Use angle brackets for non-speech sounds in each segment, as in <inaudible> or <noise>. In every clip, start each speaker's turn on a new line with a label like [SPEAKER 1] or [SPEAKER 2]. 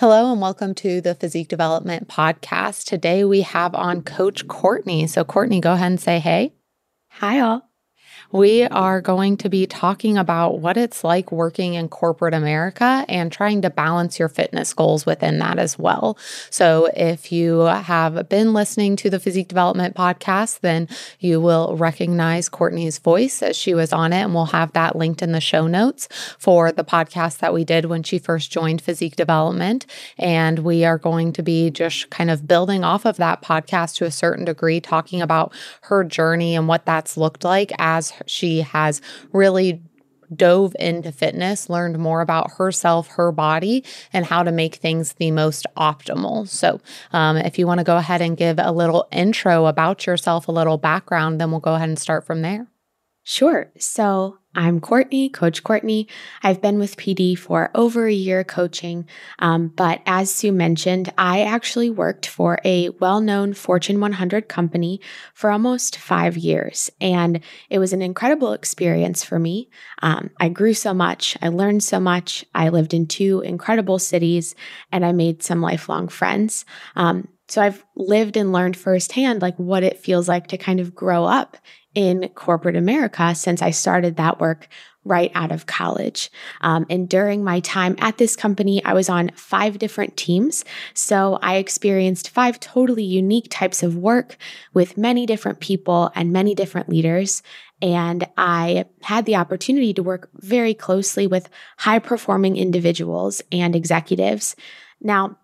[SPEAKER 1] Hello and welcome to the Physique Development Podcast. Today we have on Coach Courtney. So, Courtney, go ahead and say hey.
[SPEAKER 2] Hi, all
[SPEAKER 1] we are going to be talking about what it's like working in corporate America and trying to balance your fitness goals within that as well. So, if you have been listening to the Physique Development podcast, then you will recognize Courtney's voice as she was on it, and we'll have that linked in the show notes for the podcast that we did when she first joined Physique Development. And we are going to be just kind of building off of that podcast to a certain degree, talking about her journey and what that's looked like as she has really dove into fitness, learned more about herself, her body, and how to make things the most optimal. So, um, if you want to go ahead and give a little intro about yourself, a little background, then we'll go ahead and start from there.
[SPEAKER 2] Sure. So, I'm Courtney, Coach Courtney. I've been with PD for over a year coaching. Um, but as Sue mentioned, I actually worked for a well known Fortune 100 company for almost five years. And it was an incredible experience for me. Um, I grew so much, I learned so much. I lived in two incredible cities, and I made some lifelong friends. Um, so I've lived and learned firsthand like what it feels like to kind of grow up in corporate America since I started that work right out of college. Um, and during my time at this company, I was on five different teams. So I experienced five totally unique types of work with many different people and many different leaders. And I had the opportunity to work very closely with high performing individuals and executives. Now,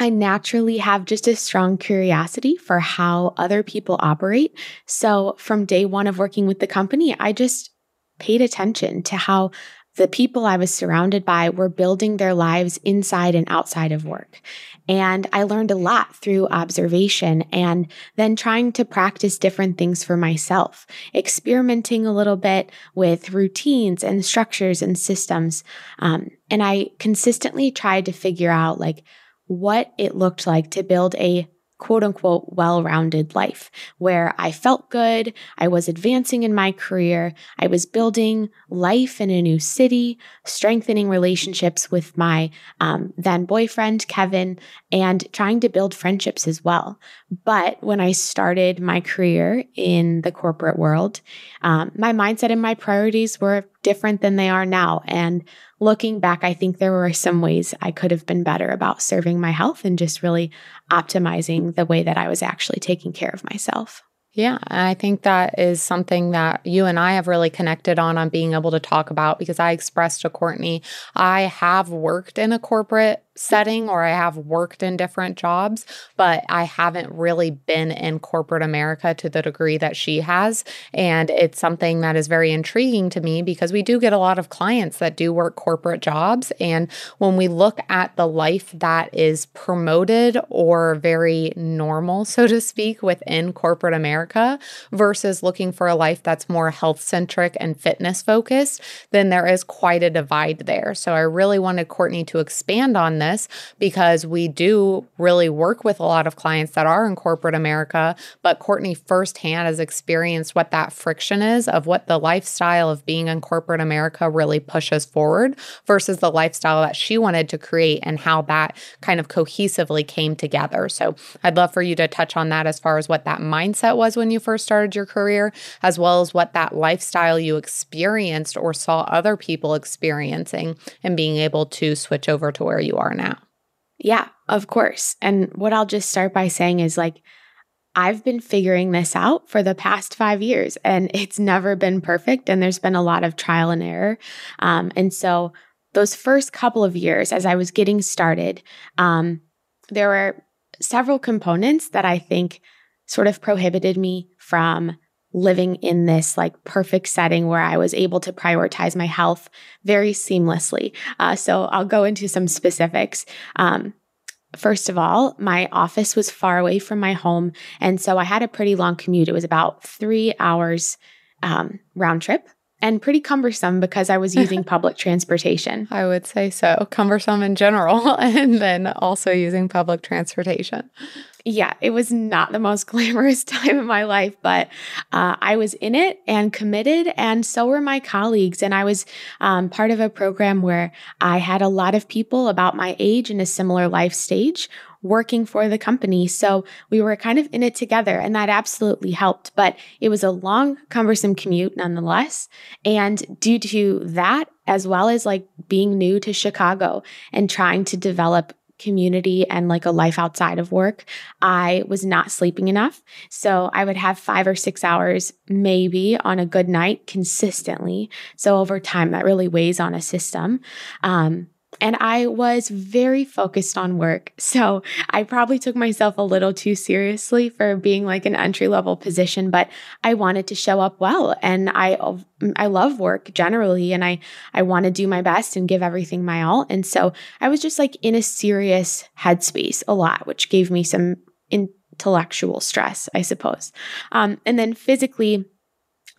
[SPEAKER 2] I naturally have just a strong curiosity for how other people operate. So from day one of working with the company, I just paid attention to how the people I was surrounded by were building their lives inside and outside of work. And I learned a lot through observation and then trying to practice different things for myself, experimenting a little bit with routines and structures and systems. Um, and I consistently tried to figure out like, what it looked like to build a quote unquote well rounded life where I felt good, I was advancing in my career, I was building life in a new city, strengthening relationships with my um, then boyfriend, Kevin, and trying to build friendships as well. But when I started my career in the corporate world, um, my mindset and my priorities were different than they are now. And looking back, I think there were some ways I could have been better about serving my health and just really optimizing the way that I was actually taking care of myself.
[SPEAKER 1] Yeah, I think that is something that you and I have really connected on on being able to talk about because I expressed to Courtney, I have worked in a corporate setting or I have worked in different jobs, but I haven't really been in corporate America to the degree that she has. And it's something that is very intriguing to me because we do get a lot of clients that do work corporate jobs. And when we look at the life that is promoted or very normal, so to speak, within corporate America versus looking for a life that's more health centric and fitness focused, then there is quite a divide there. So I really wanted Courtney to expand on this this because we do really work with a lot of clients that are in corporate America. But Courtney firsthand has experienced what that friction is of what the lifestyle of being in corporate America really pushes forward versus the lifestyle that she wanted to create and how that kind of cohesively came together. So I'd love for you to touch on that as far as what that mindset was when you first started your career, as well as what that lifestyle you experienced or saw other people experiencing and being able to switch over to where you are now.
[SPEAKER 2] Yeah, of course. And what I'll just start by saying is like, I've been figuring this out for the past five years and <laughs> it's never been perfect. And there's been a lot of trial and error. Um, and so, those first couple of years, as I was getting started, um, there were several components that I think sort of prohibited me from living in this like perfect setting where I was able to prioritize my health very seamlessly. Uh, so I'll go into some specifics. Um, First of all, my office was far away from my home. And so I had a pretty long commute. It was about three hours um, round trip. And pretty cumbersome because I was <laughs> using public transportation.
[SPEAKER 1] I would say so. Cumbersome in general, <laughs> and then also using public transportation.
[SPEAKER 2] Yeah, it was not the most <laughs> glamorous time in my life, but uh, I was in it and committed, and so were my colleagues. And I was um, part of a program where I had a lot of people about my age in a similar life stage working for the company. So we were kind of in it together, and that absolutely helped. But it was a long, cumbersome commute nonetheless. And due to that, as well as like being new to Chicago and trying to develop community and like a life outside of work, I was not sleeping enough. So I would have five or six hours, maybe on a good night consistently. So over time, that really weighs on a system. Um, and I was very focused on work. <laughs> So I probably took myself a little too seriously for being like an entry level position, but I wanted to show up well. And I, I love work generally, and I, I want to do my best and give everything my all. And so I was just like in a serious headspace a lot, which gave me some intellectual stress, I suppose. Um, and then physically,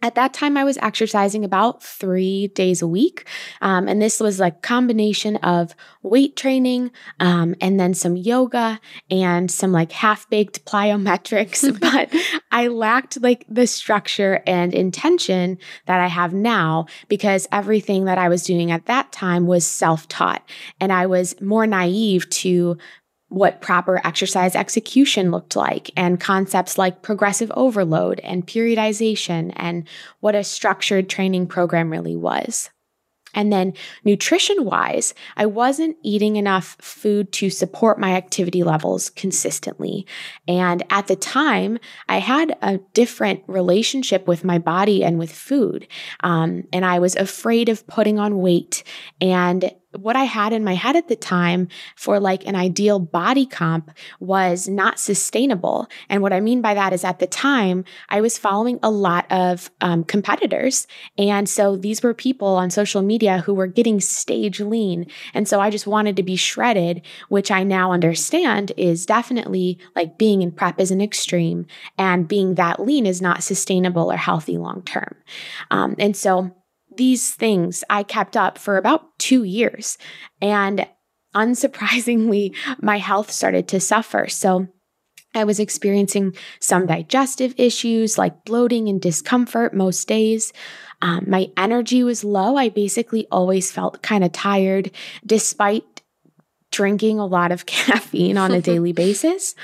[SPEAKER 2] at that time, I was exercising about three days a week. Um, and this was like combination of weight training um, and then some yoga and some like half baked plyometrics. <laughs> but I lacked like the structure and intention that I have now because everything that I was doing at that time was self taught. And I was more naive to what proper exercise execution looked like, and concepts like progressive overload and periodization, and what a structured training program really was. And then nutrition wise, I wasn't eating enough food to support my activity levels consistently. And at the time, I had a different relationship with my body and with food. Um, and I was afraid of putting on weight and what I had in my head at the time for like an ideal body comp was not sustainable. And what I mean by that is at the time, I was following a lot of um, competitors. And so these were people on social media who were getting stage lean. And so I just wanted to be shredded, which I now understand is definitely like being in prep is an extreme and being that lean is not sustainable or healthy long term. Um, and so these things I kept up for about two years. And unsurprisingly, <laughs> my health started to suffer. So I was experiencing some digestive issues like bloating and discomfort most days. Um, my energy was low. I basically always felt kind of tired despite drinking a lot of <laughs> caffeine on a <laughs> daily basis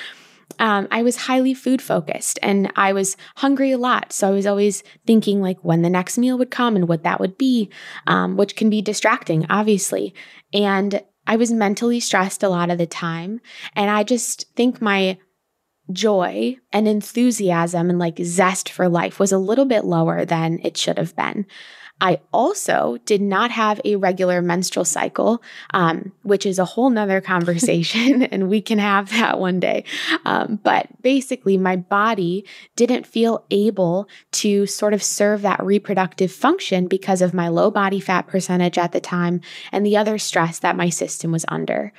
[SPEAKER 2] um, I was highly food focused and I was hungry a lot. So I was always thinking like when the next meal would come and what that would be, um, which can be distracting, obviously. And I was mentally stressed a lot of the time. And I just think my joy and enthusiasm and like zest for life was a little bit lower than it should have been. I also did not have a regular menstrual cycle, um, which is a whole nother <laughs> conversation, and we can have that one day. Um, but basically, my body didn't feel able to sort of serve that reproductive function because of my low body fat percentage at the time and the other stress that my system was under.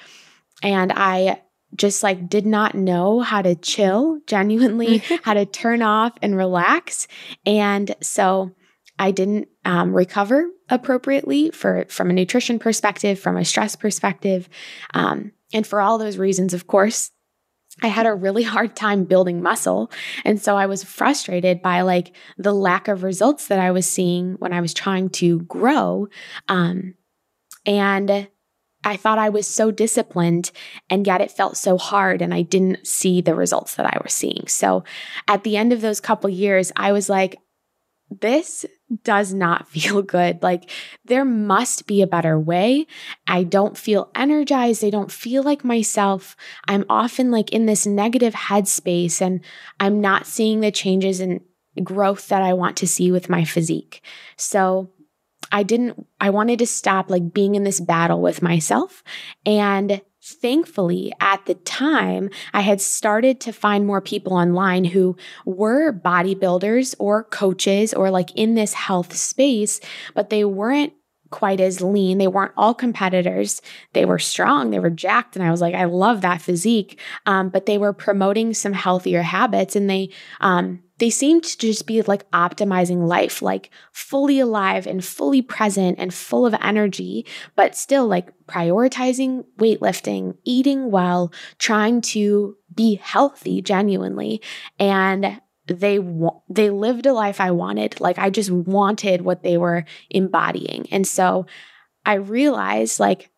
[SPEAKER 2] And I just like did not know how to chill <laughs> genuinely, <laughs> how to turn off and relax. And so I didn't um, recover appropriately for from a nutrition perspective, from a stress perspective, um, and for all those reasons, of course, I had a really hard time building muscle. And so I was frustrated by like the lack of results that I was seeing when I was trying to grow. Um, and I thought I was so disciplined and yet it felt so hard and I didn't see the results that I was seeing. So at the end of those couple years, I was like, this does not <laughs> feel good. Like, there must be a better way. I don't feel energized. I don't feel like myself. I'm often like in this negative headspace and I'm not seeing the changes and growth that I want to see with my physique. So, I didn't, I wanted to stop like being in this battle with myself and Thankfully, at the time, I had started to find more people online who were bodybuilders or coaches or like in this health space, but they weren't quite as lean. They weren't all competitors. They were strong, they were jacked. And I was like, I love that physique. Um, but they were promoting some healthier habits and they, um, they seemed to just be like optimizing life, like fully alive and fully present and full of energy, but still like prioritizing weightlifting, eating well, trying to be healthy genuinely. And they they lived a life I wanted. Like I just wanted what they were embodying. And so I realized like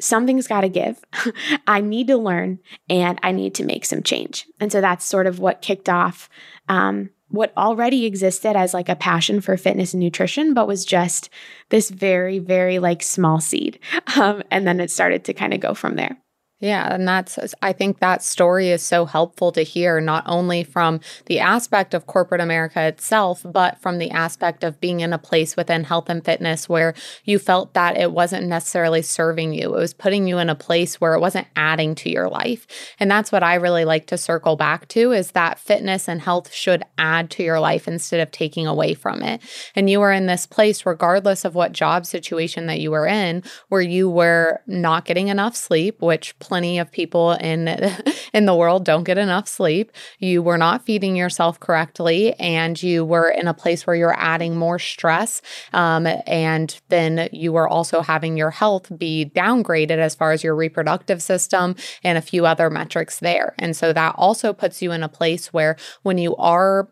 [SPEAKER 2] something's got to give. <laughs> I need to learn and I need to make some change. And so that's sort of what kicked off um, what already existed as like a passion for fitness and nutrition, but was just this very, very like small seed. <laughs> Um, and then it started to kind of go from there.
[SPEAKER 1] Yeah, and that's I think that story is so helpful to hear not only from the aspect of corporate America itself, but from the aspect of being in a place within health and fitness where you felt that it wasn't necessarily serving you. It was putting you in a place where it wasn't adding to your life. And that's what I really like to circle back to is that fitness and health should add to your life instead of taking away from it. And you were in this place regardless of what job situation that you were in where you were not getting enough sleep, which plenty of people in <laughs> in the world don't get enough sleep. You were not feeding yourself correctly, and you were in a place where you're adding more stress, um, and then you were also having your health be downgraded as far as your reproductive system and a few other metrics there. And so that also puts you in a place where when you are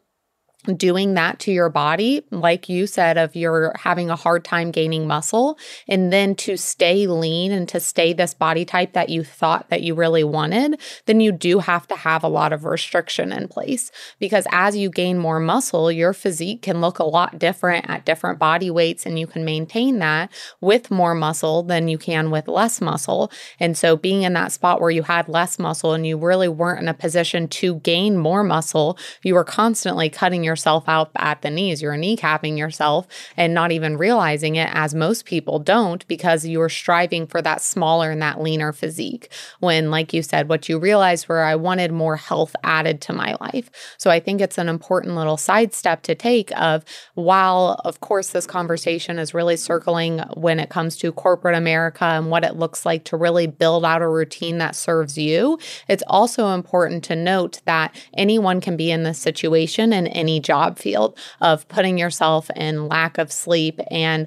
[SPEAKER 1] doing that to your body, like you said, of you're having a hard time gaining muscle, and then to stay lean and to stay this body type that you thought that you really wanted, then you do have to have a lot of restriction in place. Because as you gain more muscle, your physique can look a lot different at different body weights, and you can maintain that with more muscle than you can with less muscle. And so, being in that spot where you had less muscle and you really weren't in a position to gain more muscle, you were constantly cutting your yourself out at the knees. You're kneecapping yourself and not even realizing it, as most people don't, because you're striving for that smaller and that leaner physique. When, like you said, what you realized were I wanted more health added to my life. So I think it's an important little side step to take of while, of course, this conversation is really circling when it comes to corporate America and what it looks like to really build out a routine that serves you, it's also important to note that anyone can be in this situation in any job field of putting yourself in lack of sleep and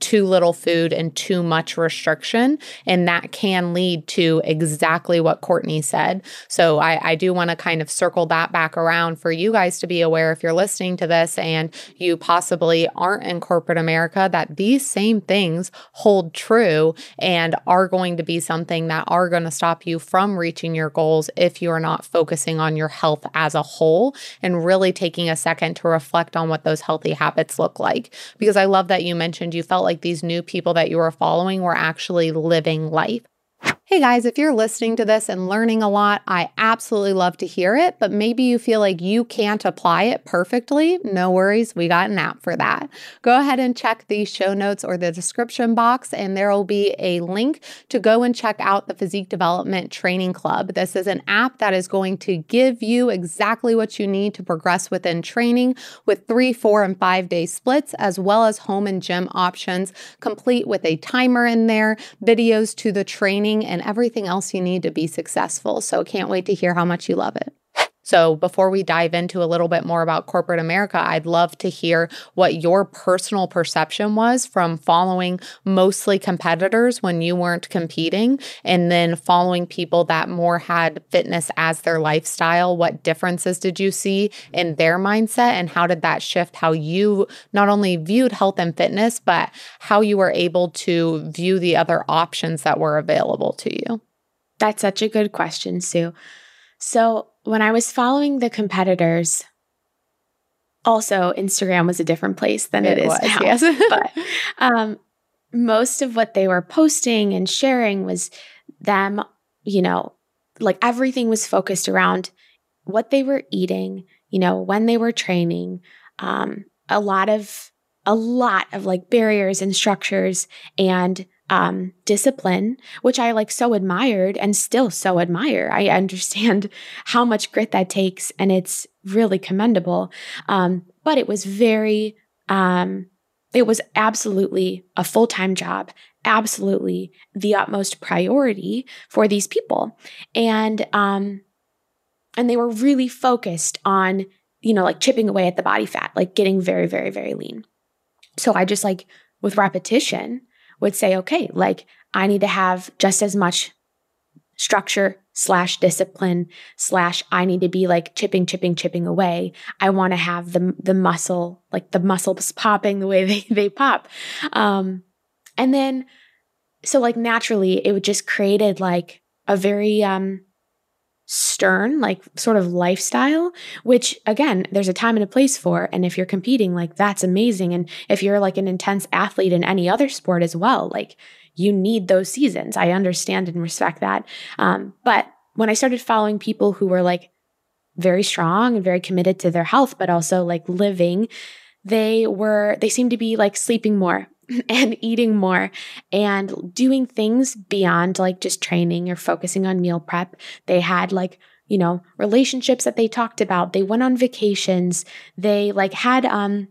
[SPEAKER 1] too little food and too much restriction. And that can lead to exactly what Courtney said. So I, I do want to kind of circle that back around for you guys to be aware if you're listening to this and you possibly aren't in corporate America, that these same things hold true and are going to be something that are going to stop you from reaching your goals if you're not focusing on your health as a whole and really taking taking a second to reflect on what those healthy habits look like. Because I love that you mentioned you felt like these new people that you were following were actually living life. Hey guys, if you're listening to this and learning a lot, I absolutely love to hear it, but maybe you feel like you can't apply it perfectly. No worries, we got an app for that. Go ahead and check the show notes or the description box, and there will be a link to go and check out the Physique Development Training Club. This is an app that is going to give you exactly what you need to progress within training with three, four, and five day splits, as well as home and gym options, complete with a timer in there, videos to the training, and and everything else you need to be successful. So, can't wait to hear how much you love it. So, before we dive into a little bit more about corporate America, I'd love to hear what your personal perception was from following mostly competitors when you weren't competing, and then following people that more had fitness as their lifestyle. What differences did you see in their mindset, and how did that shift how you not only viewed health and fitness, but how you were able to view the other options that were available to you?
[SPEAKER 2] That's such a good question, Sue. So, when I was following the competitors, also Instagram was a different place than it, it is was, now. Yes. <laughs> but um, most of what they were posting and sharing was them, you know, like everything was focused around what they were eating, you know, when they were training, um, a lot of a lot of like barriers and structures and um, discipline, which I like so admired and still so admire. I understand <laughs> how much grit that takes, and it's really commendable. Um, but it was very, um, it was absolutely a full time job, absolutely the utmost priority for these people, and um, and they were really focused on you know, like chipping away at the body fat, like getting very, very, very lean. So I just like with repetition would say, okay, like I need to have just as much structure slash discipline slash I need to be like chipping, chipping, chipping away. I want to have the the muscle, like the muscles popping the way <laughs> they they pop. Um, and then so like naturally it would just created like a very um stern like sort of lifestyle which again there's a time and a place for and if you're competing like that's amazing and if you're like an intense athlete in any other sport as well like you need those seasons. I understand and respect that um, but when i started following people who were like very strong and very committed to their health but also like living they were they seemed to be like sleeping more <laughs> and eating more and doing things beyond like just training or focusing on meal prep. They had like, you know, relationships that they talked about. They went on vacations. They like had um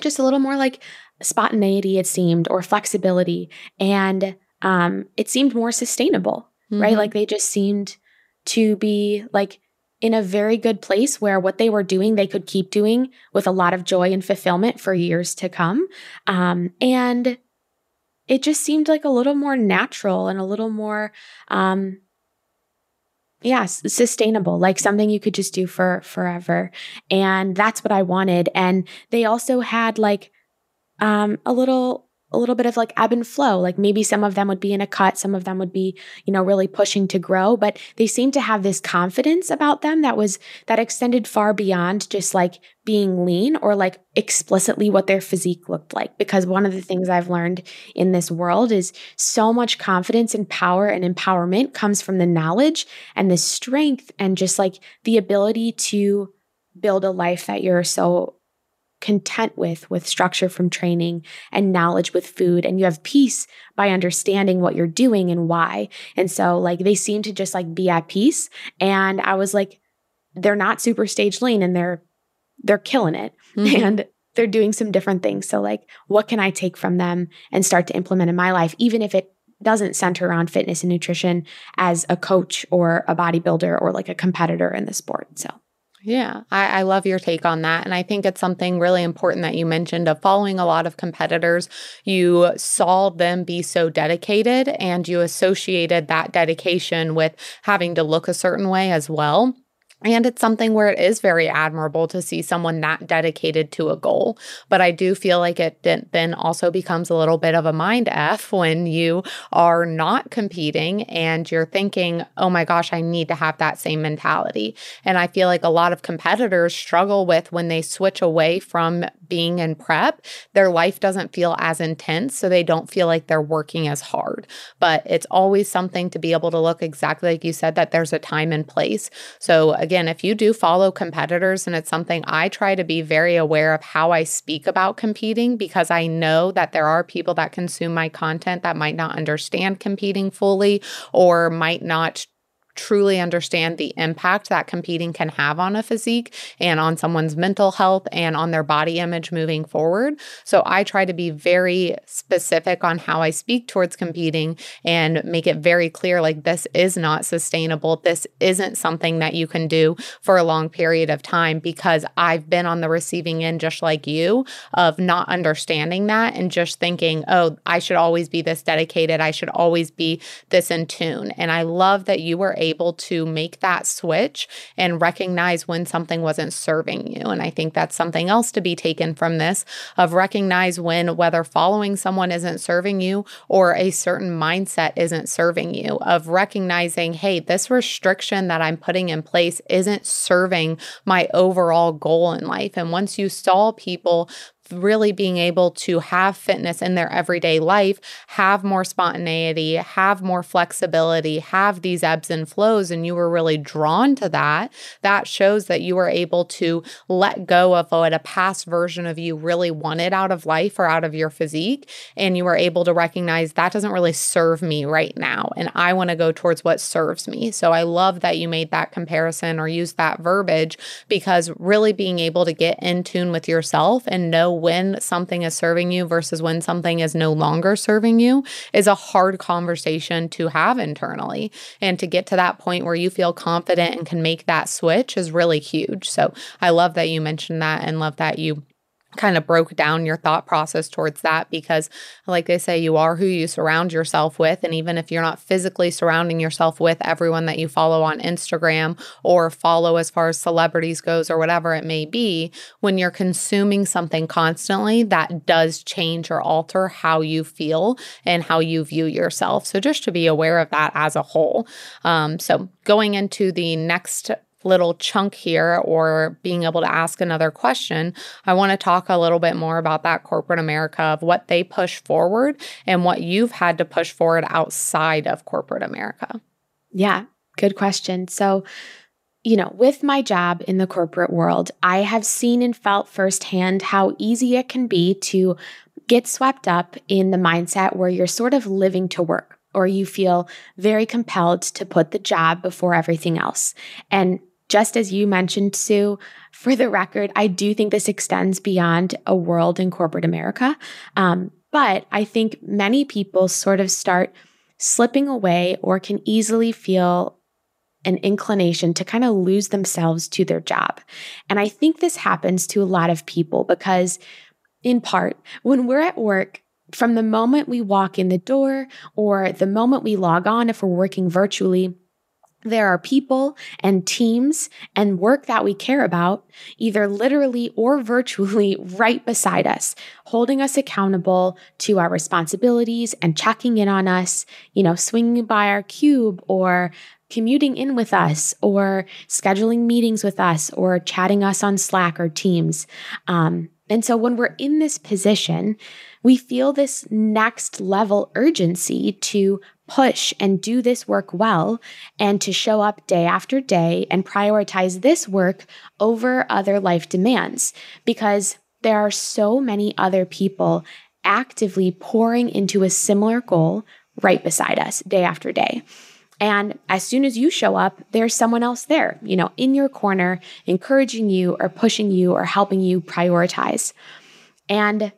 [SPEAKER 2] just a little more like spontaneity it seemed or flexibility and um it seemed more sustainable, mm-hmm. right? Like they just seemed to be like in a very good place where what they were doing, they could keep doing with a lot of joy and fulfillment for years to come. Um, and it just seemed like a little more natural and a little more, um, yeah, sustainable, like something you could just do for forever. And that's what I wanted. And they also had like, um, a little a little bit of like ebb and flow. Like maybe some of them would be in a cut, some of them would be, you know, really pushing to grow, but they seemed to have this confidence about them that was that extended far beyond just like being lean or like explicitly what their physique looked like. Because one of the things I've learned in this world is so much confidence and power and empowerment comes from the knowledge and the strength and just like the ability to build a life that you're so content with with structure from training and knowledge with food. And you have peace by understanding what you're doing and why. And so like they seem to just like be at peace. And i was like they're not super stage lean and they're they're killing it. Mm-hmm. and they're doing some different things. So like what can i take from them and start to implement in my life even if it doesn't center around fitness and nutrition as a coach or a bodybuilder or like a competitor in the sport? So
[SPEAKER 1] yeah, I, I, love your take on that. And I think it's something really important that you mentioned of following a lot of competitors. You saw them be so dedicated and you associated that dedication with having to look a certain way as well. And it's something where it is very admirable to see someone that dedicated to a goal. But I do feel like it then also becomes a little bit of a mind F when you are not competing and you're thinking, oh my gosh, I need to have that same mentality. And I feel like a lot of competitors struggle with when they switch away from being in prep, their life doesn't feel as intense. So they don't feel like they're working as hard. But it's always something to be able to look exactly like you said, that there's a time and place. So, again, if you do follow competitors, and it's something I try to be very aware of how I speak about competing because I know that there are people that consume my content that might not understand competing fully or might not truly understand the impact that competing can have on a physique and on someone's mental health and on their body image moving forward. So I try to be very specific on how I speak towards competing and make it very clear like this is not sustainable. This isn't something that you can do for a long period of time because I've been on the receiving end just like you of not understanding that and just thinking, "Oh, I should always be this dedicated. I should always be this in tune." And I love that you were able to make that switch and recognize when something wasn't serving you. And I think that's something else to be taken from this of recognize when whether following someone isn't serving you or a certain mindset isn't serving you, of recognizing, hey, this restriction that I'm putting in place isn't serving my overall goal in life. And once you saw people really being able to have fitness in their everyday life, have more spontaneity, have more flexibility, have these ebbs and flows, and you were really drawn to that, that shows that you were able to let go of what a past version of you really wanted out of life or out of your physique. And you were able to recognize that doesn't really serve me right now. And I want to go towards what serves me. So I love that you made that comparison or use that verbiage because really being able to get in tune with yourself and know when something is serving you versus when something is no longer serving you is a hard conversation to have internally. And to get to that point where you feel confident and can make that switch is really huge. So I love that you mentioned that and love that you kind of broke down your thought process towards that because like they say you are who you surround yourself with. And even if you're not physically surrounding yourself with everyone that you follow on Instagram or follow as far as celebrities goes or whatever it may be when you're consuming something constantly that does change or alter how you feel and how you view yourself. So just to be aware of that as a whole. Um, so going into the next little chunk here or being able to ask another question, I want to talk a little bit more about that corporate America of what they push forward and what you've had to push forward outside of corporate America.
[SPEAKER 2] Yeah, good question. So, you know, with my job in the corporate world, I have seen and felt firsthand how easy it can be to get swept up in the mindset where you're sort of living to work or you feel very compelled to put the job before everything else. And just as you mentioned, Sue, for the record, I do think this extends beyond a world in corporate America. Um, but I think many people sort of start slipping away or can easily feel an inclination to kind of lose themselves to their job. And I think this happens to a lot of people because, in part, when we're at work, from the moment we walk in the door or the moment we log on, if we're working virtually, there are people and teams and work that we care about, either literally or virtually, <laughs> right beside us, holding us accountable to our responsibilities and checking in on us, you know, swinging by our cube or commuting in with us or scheduling meetings with us or chatting us on Slack or Teams. Um, and so when we're in this position, we feel this next level urgency to push and do this work well and to show up day after day and prioritize this work over other life demands because there are so many other people actively pouring into a similar goal right beside us day after day. And as soon as you show up, there's someone else there, you know, in your corner, encouraging you or pushing you or helping you prioritize. And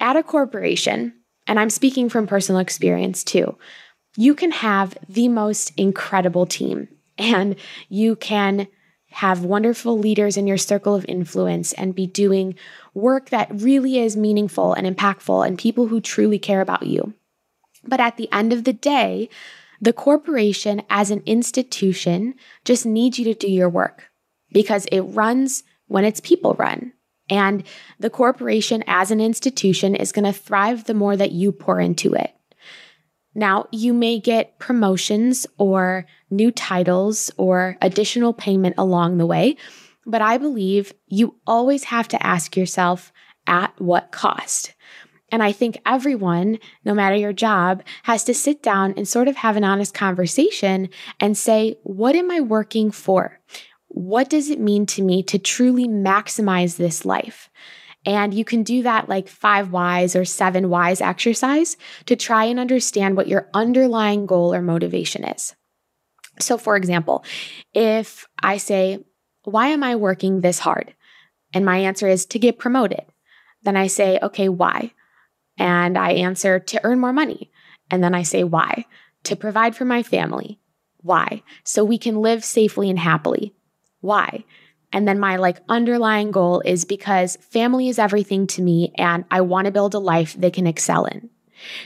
[SPEAKER 2] at a corporation, and I'm speaking from personal experience too, you can have the most incredible team and you can have wonderful leaders in your circle of influence and be doing work that really is meaningful and impactful and people who truly care about you. But at the end of the day, the corporation as an institution just needs you to do your work because it runs when its people run. And the corporation as an institution is going to thrive the more that you pour into it. Now, you may get promotions or new titles or additional payment along the way, but I believe you always have to ask yourself at what cost. And I think everyone, no matter your job, has to sit down and sort of have an honest conversation and say, what am I working for? What does it mean to me to truly maximize this life? And you can do that like five whys or seven whys exercise to try and understand what your underlying goal or motivation is. So, for example, if I say, Why am I working this hard? And my answer is to get promoted. Then I say, Okay, why? And I answer to earn more money. And then I say, Why? To provide for my family. Why? So we can live safely and happily. Why? And then my like underlying goal is because family is everything to me and I want to build a life they can excel in.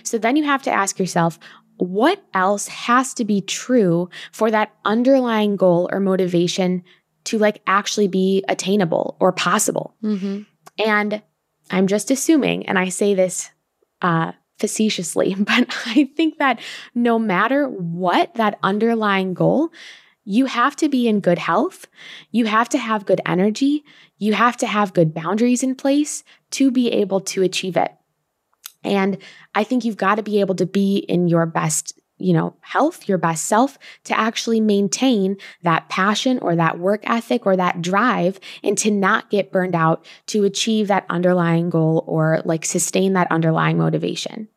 [SPEAKER 2] So then you have to ask yourself, what else has to be true for that underlying goal or motivation to like actually be attainable or possible? Mm-hmm. And I'm just assuming, and I say this uh, facetiously, <laughs> but I think that no matter what that underlying goal, you have to be in good health. You have to have good energy. You have to have good boundaries in place to be able to achieve it. And I think you've got to be able to be in your best, you know, health, your best self to actually maintain that passion or that work ethic or that drive and to not get burned out to achieve that underlying goal or like sustain that underlying motivation.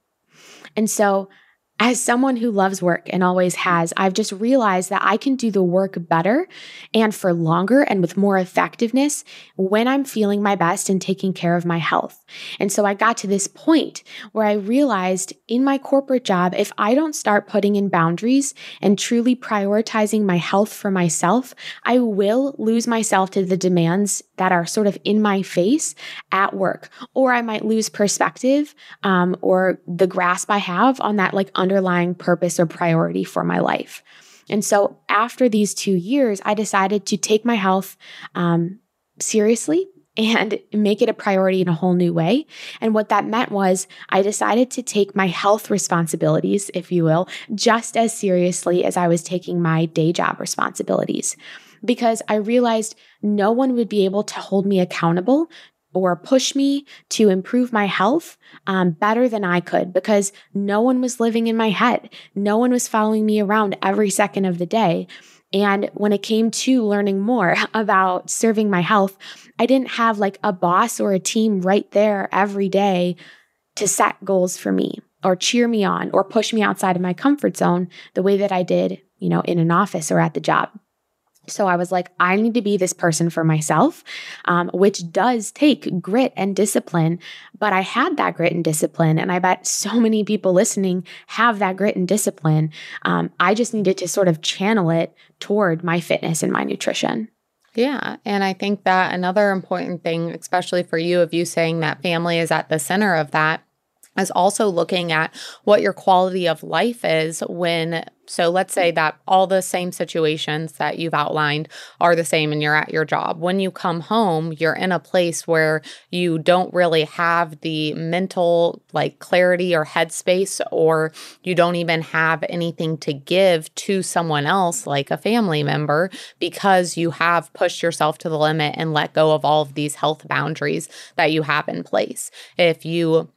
[SPEAKER 2] And so as someone who loves work and always has, I've just realized that I can do the work better and for longer and with more effectiveness when I'm feeling my best and taking care of my health. And so I got to this point where I realized in my corporate job, if I don't start putting in boundaries and truly prioritizing my health for myself, I will lose myself to the demands that are sort of in my face at work, or I might lose perspective um, or the grasp I have on that like underlying purpose or priority for my life. And so after these two years, I decided to take my health um, seriously and <laughs> make it a priority in a whole new way. And what that meant was I decided to take my health responsibilities, if you will, just as seriously as I was taking my day job responsibilities. Because I realized no one would be able to hold me accountable or push me to improve my health um, better than I could because no one was living in my head. No one was following me around every second of the day. And when it came to learning more <laughs> about serving my health, I didn't have like a boss or a team right there every day to set goals for me or cheer me on or push me outside of my comfort zone the way that I did, you know, in an office or at the job. So I was like, I need to be this person for myself, um, which does take grit and discipline. But I had that grit and discipline. And I bet so many people listening have that grit and discipline. Um, I just needed to sort of channel it toward my fitness and my nutrition.
[SPEAKER 1] Yeah. And I think that another important thing, especially for you, of you saying that family is at the center of that, is also looking at what your quality of life is when so let's say that all the same situations that you've outlined are the same and you're at your job. When you come home, you're in a place where you don't really have the mental like clarity or headspace or you don't even have anything to give to someone else like a family member because you have pushed yourself to the limit and let go of all of these health boundaries that you have in place. If you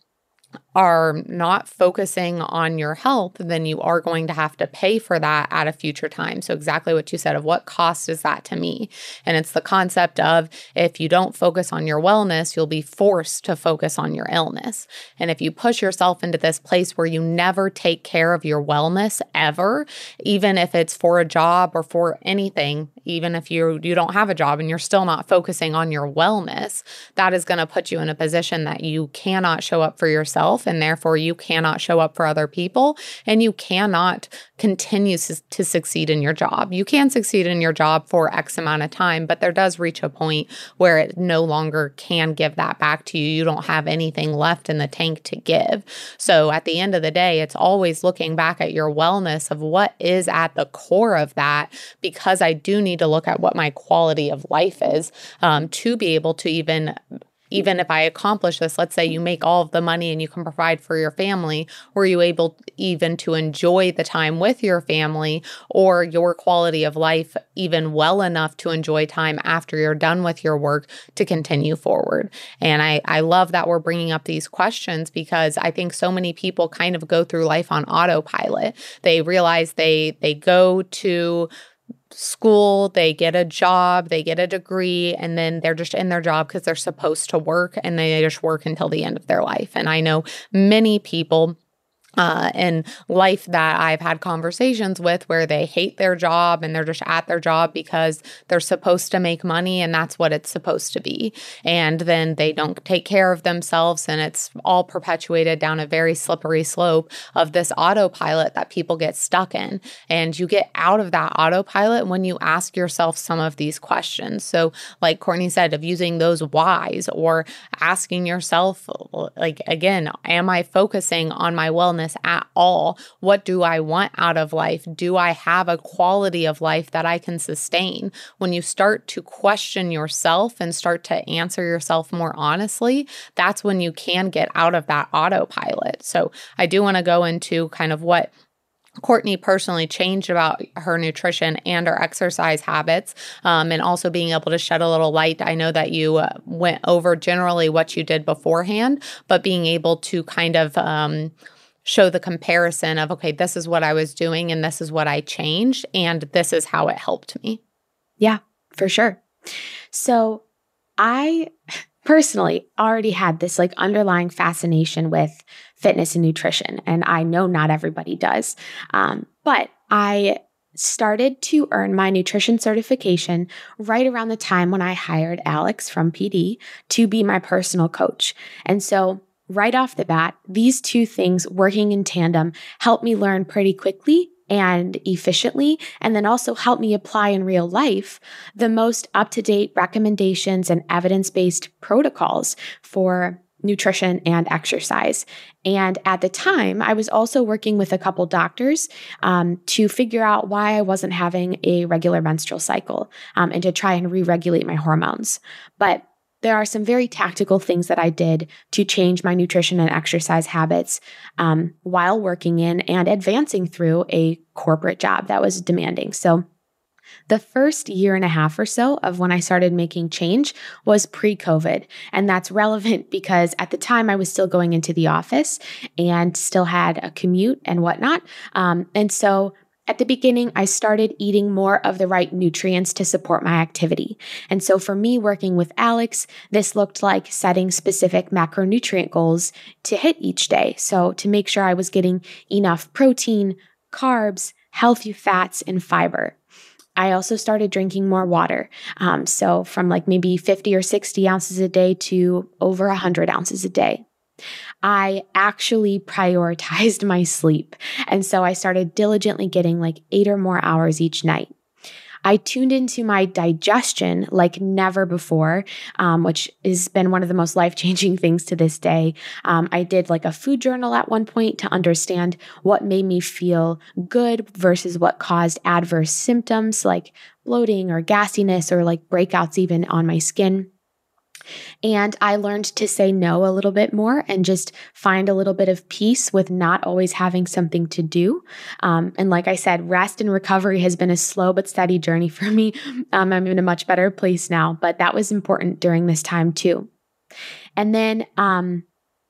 [SPEAKER 1] are not focusing on your health, then you are going to have to pay for that at a future time. So, exactly what you said of what cost is that to me? And it's the concept of if you don't focus on your wellness, you'll be forced to focus on your illness. And if you push yourself into this place where you never take care of your wellness ever, even if it's for a job or for anything, even if you you don't have a job and you're still not focusing on your wellness, that is going to put you in a position that you cannot show up for yourself and therefore you cannot show up for other people and you cannot continue to succeed in your job. You can succeed in your job for X amount of time, but there does reach a point where it no longer can give that back to you. You don't have anything left in the tank to give. So at the end of the day, it's always looking back at your wellness of what is at the core of that, because I do need to look at what my quality of life is um, to be able to even even if I accomplish this, let's say you make all of the money and you can provide for your family, were you able even to enjoy the time with your family or your quality of life even well enough to enjoy time after you're done with your work to continue forward? And I, I love that we're bringing up these questions because I think so many people kind of go through life on autopilot. They realize they they go to school, they get a job, they get a degree, and then they're just in their job because they're supposed to work and they just work until the end of their life. And I know many people uh, in life that I've had conversations with where they hate their job and they're just at their job because they're supposed to make money and that's what it's supposed to be. And then they don't take care of themselves and it's all perpetuated down a very slippery slope of this autopilot that people get stuck in. And you get out of that autopilot when you ask yourself some of these questions. So, like Courtney said, of using those whys or asking yourself, like, again, am I focusing on my wellness? Wellness at all. What do I want out of life? Do I have a quality of life that I can sustain? When you start to question yourself and start to answer yourself more honestly, that's when you can get out of that autopilot. So I do want to go into kind of what Courtney personally changed about her nutrition and her exercise habits, um, and also being able to shed a little light. I know that you uh, went over generally what you did beforehand, but being able to kind of um, show the comparison of, okay, this is what I was doing and this is what I changed, and this is how it helped me.
[SPEAKER 2] Yeah, for sure. So I personally already had this like underlying fascination with fitness and nutrition. And I know not everybody does. Um, but I started to earn my nutrition certification right around the time when I hired Alex from PD to be my personal coach. And so right off the bat, these two things working in tandem helped me learn pretty quickly and efficiently, and then also help me apply in real life the most up to date recommendations and evidence based protocols for nutrition and exercise. And at the time, I was also working with a couple doctors um, to figure out why I wasn't having a regular menstrual cycle um, and to try and re regulate my hormones. But there are some very tactical things that I did to change my nutrition and exercise habits um, while working in and advancing through a corporate job that was demanding. So, the first year and a half or so of when I started making change was pre COVID. And that's relevant <laughs> because at the time I was still going into the office and still had a commute and whatnot. Um, and so at the beginning, I started eating more of the right nutrients to support my activity. And so for me, working with Alex, this looked like setting specific macronutrient goals to hit each day. So to make sure I was getting enough protein, carbs, healthy fats, and fiber. I also started drinking more water. Um, so from like maybe 50 or 60 ounces a day to over 100 ounces a day. I actually prioritized my sleep. And so I started diligently getting like eight or more hours each night. I tuned into my digestion like never before, um, which has been one of the most life changing <laughs> things to this day. Um, I did like a food journal at one point to understand what made me feel good versus what caused adverse symptoms like bloating or gassiness or like breakouts even on my skin. And I learned to say no a little bit more and just find a little bit of peace with not always having something to do. Um, and like I said, rest and recovery has been a slow but steady journey for me. Um, I'm in a much better place now, but that was important during this time too. And then um,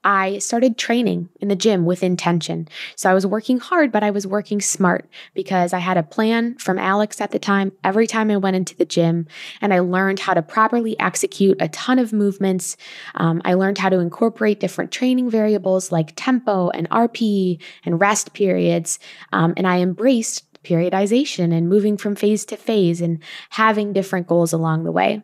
[SPEAKER 2] I started training in the gym with intention. So I was working hard, but I was working smart because I had a plan from Alex at the time every time I went into the gym. And I learned how to properly execute a ton of movements. Um, I learned how to incorporate different training variables like tempo and RPE and rest periods. Um, and I embraced periodization and moving from phase to phase and having different goals along the way.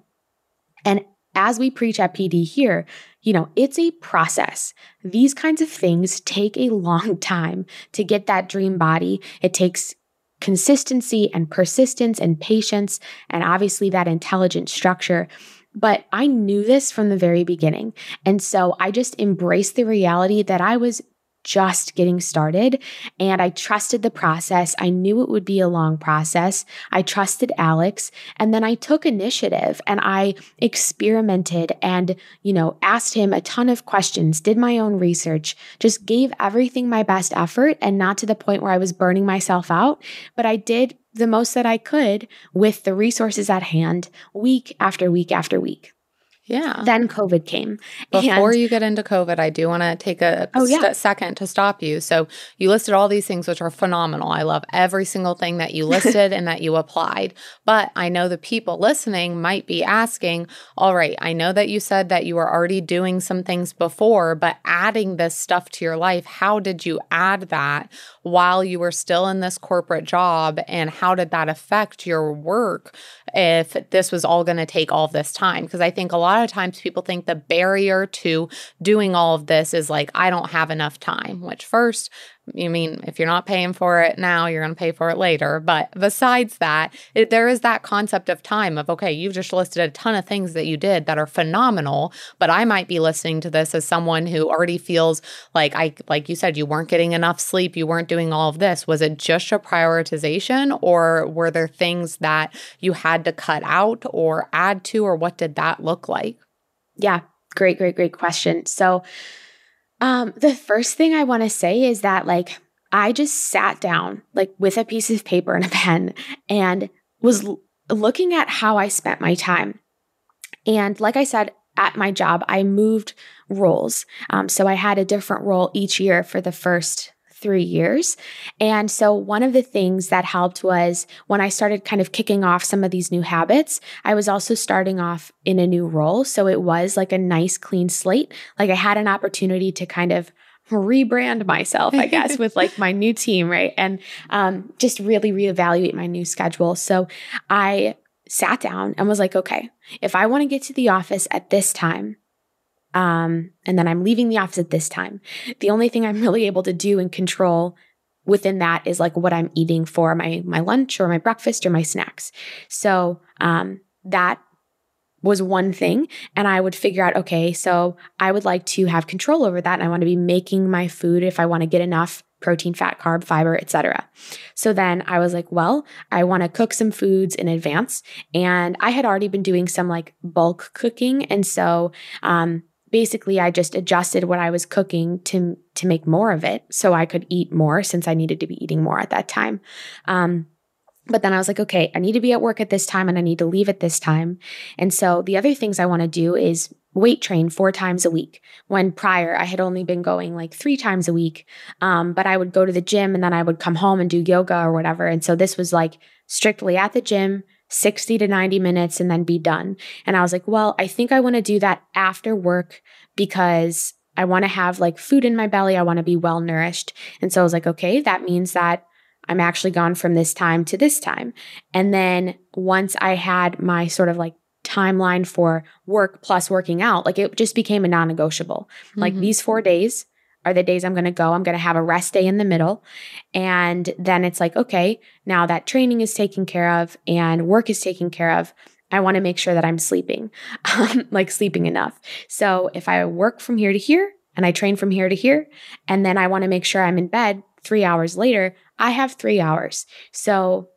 [SPEAKER 2] And as we preach at PD here, you know, it's a process. These kinds of things take a <laughs> long time to get that dream body. It takes consistency and persistence and patience, and obviously that intelligent structure. But I knew this from the very beginning. And so I just embraced the reality that I was just getting started and I trusted the process. I knew it would be a long process. I trusted Alex and then I took initiative and I experimented and, you know, asked him a ton of questions, did my own research, just gave everything my best effort and not to the point where I was burning myself out, but I did the most that I could with the resources at hand week after week after week.
[SPEAKER 1] Yeah.
[SPEAKER 2] Then COVID came.
[SPEAKER 1] Before and, you get into COVID, I do want to take a oh, st- yeah. second to stop you. So, you listed all these things, which are phenomenal. I love every single thing that you <laughs> listed and that you applied. But I know the people listening might be asking, all right, I know that you said that you were already doing some things before, but adding this stuff to your life, how did you add that while you were still in this corporate job? And how did that affect your work if this was all going to take all this time? Because I think a lot of times people think the barrier to doing all of this is like, I don't have enough time, which first, you mean if you're not paying for it now, you're going to pay for it later. But besides that, it, there is that concept of time of, okay, you've just listed a ton of things that you did that are phenomenal, but I might be listening to this as someone who already feels like I, like you said, you weren't getting enough sleep, you weren't doing all of this. Was it just a prioritization or were there things that you had to cut out or add to, or what did that look like?
[SPEAKER 2] Yeah, great, great, great question. So, um, the first thing I want to say is that, like, I just sat down, like, with a piece of paper and a pen and was l- looking at how I spent my time. And like I said, at my job, I moved roles. Um, so I had a different role each year for the first three years. And so, one of the things that helped was when I started kind of kicking off some of these new habits, I was also starting off in a new role. So, it was like a nice, clean slate. Like, I had an opportunity to kind of rebrand myself, I guess, <laughs> with like my new team, right? And um, just really reevaluate my new schedule. So, I sat down and was like, okay, if I want to get to the office at this time, um, and then I'm leaving the office at this time. The only thing I'm really able to do and control within that is like what I'm eating for my my lunch or my breakfast or my snacks. So um, that was one thing. And i would figure out okay so i would like to have control over that. And i want to be making my food if i want to get enough protein fat carb fiber etc so then i was like well i want to cook some foods in advance. And i had already been doing some like bulk cooking. And so um, basically I just adjusted what I was cooking to to make more of it so I could eat more since I needed to be eating more at that time. Um, but then I was like, okay, I need to be at work at this time and I need to leave at this time. And so the other things I want to do is weight train four times a week. When prior I had only been going like three times a week, um, but I would go to the gym and then I would come home and do yoga or whatever. And so this was like strictly at the gym, 60 to 90 minutes and then be done. And I was like, well, I think I want to do that after work because I want to have like food in my belly. I want to be well nourished. And so I was like, okay, that means that I'm actually gone from this time to this time. And then once I had my sort of like timeline for work plus working out, like it just became a non negotiable. Mm-hmm. Like these four days, are the days I'm going to go. I'm going to have a rest day in the middle. And then it's like, okay, now that training is taken care of and work is taken care of, I want to make sure that I'm sleeping, <laughs> um, like sleeping enough. So if I work from here to here and I train from here to here, and then I want to make sure I'm in bed three hours later, I have three hours. So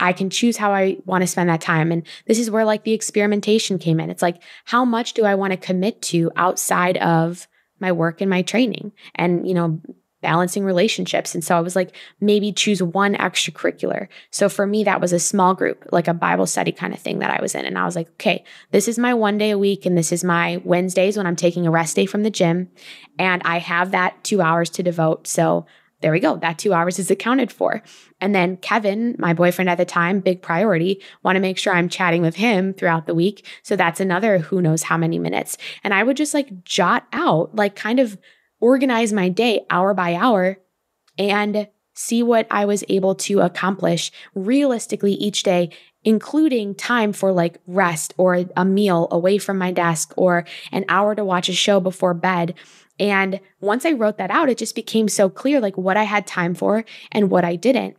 [SPEAKER 2] I can choose how I want to spend that time. And this is where like the experimentation came in. It's like, how much do I want to commit to outside of my work and my training and, you know, balancing relationships. And so I was like, maybe choose one extracurricular. So for me, that was a small group, like a Bible study kind of thing that I was in. And I was like, okay, this is my one day a week. And this is my Wednesdays when I'm taking a rest day from the gym. And I have that two hours to devote. So there we go. That two hours is accounted for. And then Kevin, my boyfriend at the time, big priority, want to make sure I'm chatting with him throughout the week. So that's another who knows how many minutes. And I would just like jot out, like kind of organize my day hour by hour and see what I was able to accomplish realistically each day including time for like rest or a meal away from my desk or an hour to watch a show before bed and once I wrote that out, it just became so clear like what I had time for and what I didn't.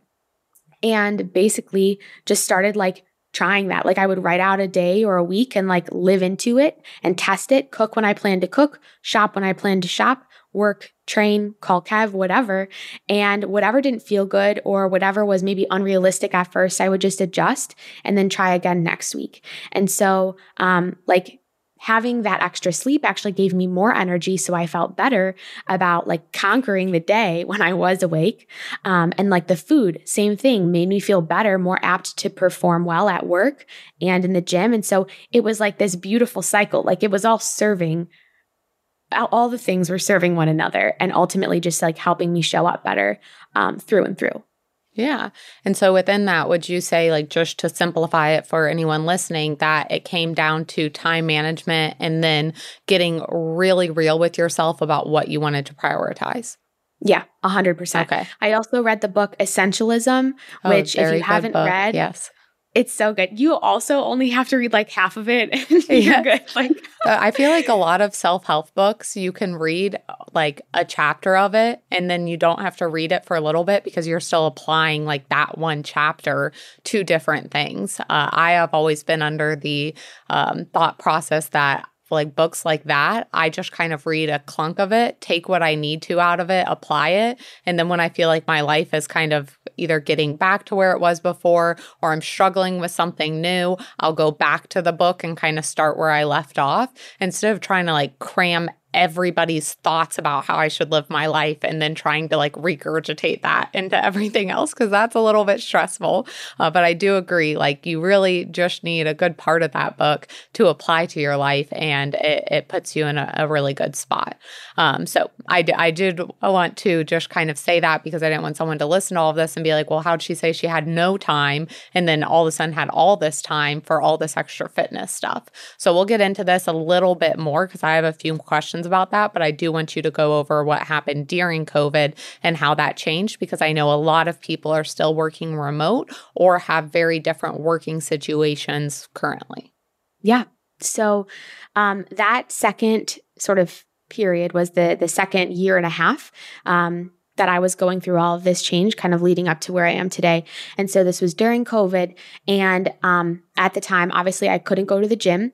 [SPEAKER 2] And basically just started like trying that. Like I would write out a day or a week and like live into it and test it, cook when I plan to cook, shop when I plan to shop, work, train, call Kev, whatever. And whatever didn't feel good or whatever was maybe unrealistic at first, I would just adjust and then try again next week. And so, um, like having that extra sleep actually gave me more energy. So I felt better about like conquering the day <laughs> when I was awake. Um, and like the food, same thing, made me feel better, more apt to perform well at work and in the gym. And so it was like this beautiful cycle. Like it was all serving all the things were serving one another and ultimately just like helping me show up better um, through and through.
[SPEAKER 1] Yeah. And so within that, would you say, like, just to simplify it for anyone listening, that it came down to time management and then getting really real with yourself about what you wanted to prioritize?
[SPEAKER 2] Yeah, 100%. Okay. I also read the book Essentialism, oh, which, if you haven't book. read,
[SPEAKER 1] yes.
[SPEAKER 2] It's so good. You also only have to read like half of it. <laughs> and yeah. good. Like <laughs>
[SPEAKER 1] uh, I feel like a lot of self-help books you can read like a chapter of it and then you don't have to read it for a little bit because you're still applying like that one chapter to different things. Uh, I have always been under the um, thought process that like books like that, I just kind of read a clunk of it, take what I need to out of it, apply it. And then when I feel like my life is kind of either getting back to where it was before or I'm struggling with something new, I'll go back to the book and kind of start where I left off instead of trying to like cram everybody's thoughts about how I should live my life and then trying to like regurgitate that into everything else because that's a little bit stressful. Uh, but I do agree, like, you really just need a good part of that book to apply to your life and it, it puts you in a, a really good spot. Um, so I, d- I did want to just kind of say that because I didn't want someone to listen to all of this and be like, well, how'd she say she had no time and then all of a sudden had all this time for all this extra fitness stuff? So we'll get into this a little bit more because I have a few questions about that, but I do want you to go over what happened during COVID and how that changed because I know a lot of people are still working remote or have very different working situations currently.
[SPEAKER 2] Yeah. So um, that second sort of period was the the second year and a half um, that I was going through all of this change, kind of leading up to where I am today. And so this was during COVID, and um, at the time, obviously, I couldn't go to the gym.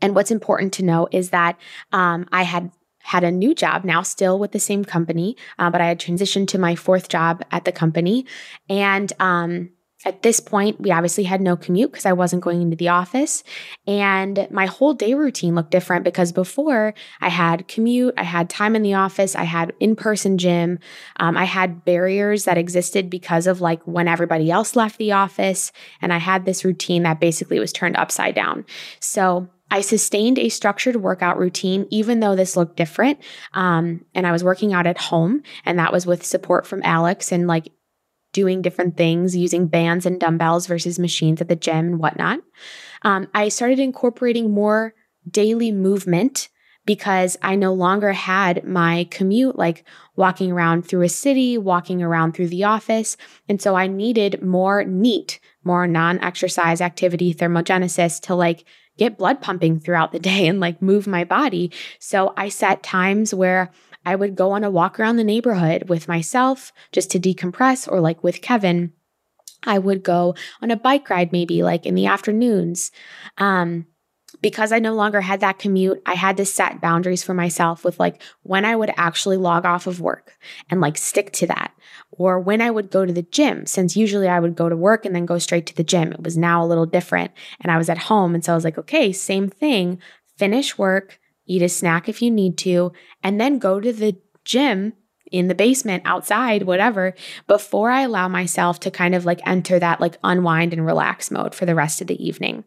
[SPEAKER 2] And what's important to know is that um, I had had a new job now, still with the same company, uh, but I had transitioned to my fourth job at the company, and um, at this point, we obviously had no commute because I wasn't going into the office. And my whole day routine looked different because before I had commute, I had time in the office, I had in person gym, um, I had barriers that existed because of like when everybody else left the office. And I had this routine that basically was turned upside down. So I sustained a structured workout routine, even though this looked different. Um, and I was working out at home, and that was with support from Alex and like doing different things using bands and dumbbells versus machines at the gym and whatnot. Um, I started incorporating more daily movement because I no longer had my commute, like walking around through a city, walking around through the office. And so I needed more NEAT, more non exercise activity thermogenesis to like get blood pumping throughout the day and like move my body. So I set times where I would go on a walk around the neighborhood with myself just to decompress or like with Kevin. I would go on a bike ride maybe like in the afternoons. Um, because I no longer had that commute, I had to set boundaries for myself with like when I would actually log off of work and like stick to that, or when I would go to the gym, since usually I would go to work and then go straight to the gym. It was now a little different. And I was at home. And so I was like, okay, same thing, finish work, eat a snack if you need to, and then go to the gym in the basement, outside, whatever, before I allow myself to kind of like enter that like unwind and relax mode for the rest of the evening.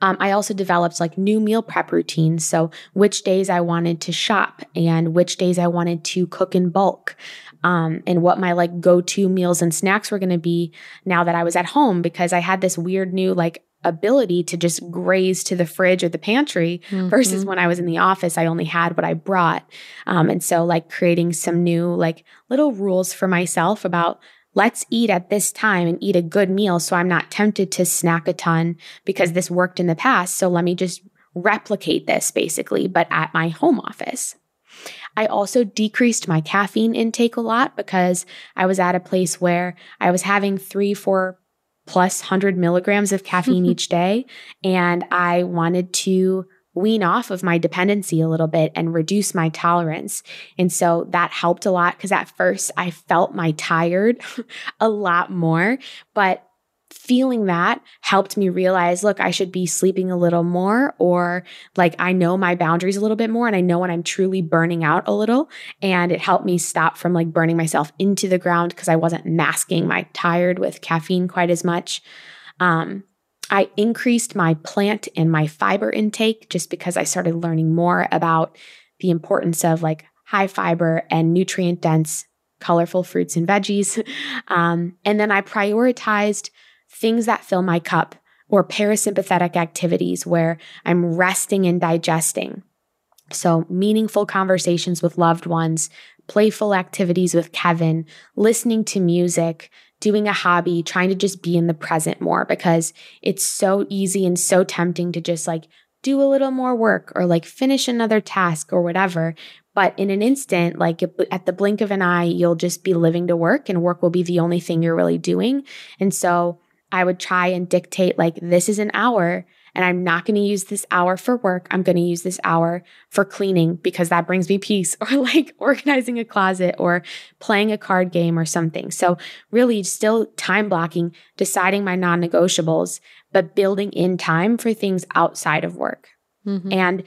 [SPEAKER 2] Um, I also developed like new meal prep routines. So, which days I wanted to shop and which days I wanted to cook in bulk. Um, and what my like go to meals and snacks were going to be now that I was at home because I had this weird new like ability to just graze to the fridge or the pantry mm-hmm. versus when I was in the office, I only had what I brought. Um, and so, like, creating some new, like, little rules for myself about let's eat at this time and eat a good meal so I'm not tempted to snack a ton because this worked in the past. So, let me just replicate this basically, but at my home office. I also decreased my caffeine intake a lot because I was at a place where I was having three, four plus 100 milligrams of caffeine <laughs> each day. And I wanted to wean off of my dependency a little bit and reduce my tolerance. And so that helped a lot because at first I felt my tired <laughs> a lot more, but feeling that helped me realize look, I should be sleeping a little more, or like I know my boundaries a little bit more and I know when I'm truly burning out a little. And it helped me stop from like burning myself into the ground because I wasn't masking my tired with caffeine quite as much. Um, I increased my plant and my fiber intake just because I started learning more about the importance of like high fiber and nutrient dense, colorful fruits and veggies. <laughs> Um, and then I prioritized things that fill my cup, or parasympathetic activities where I'm resting and digesting. So, meaningful conversations with loved ones, playful activities with Kevin, listening to music, doing a hobby, trying to just be in the present more because it's so easy and so tempting to just like do a little more work or like finish another task or whatever. But in an instant, like at the blink of an eye, you'll just be living to work and work will be the only thing you're really doing. And so, I would try and dictate, like, this is an hour and I'm not going to use this hour for work. I'm going to use this hour for cleaning because that brings me peace, <laughs> or like organizing a closet or playing a card game or something. So, really, still time blocking, deciding my non negotiables, but building in time for things outside of work. Mm-hmm. And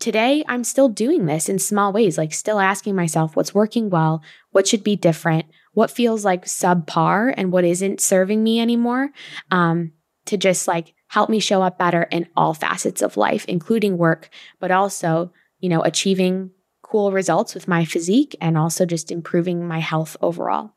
[SPEAKER 2] today I'm still doing this in small ways, like still asking myself what's working well, what should be different, what feels like subpar and what isn't serving me anymore. Um, to just like help me show up better in all facets of life, including work, but also, you know, achieving cool results with my physique and also just improving my health overall.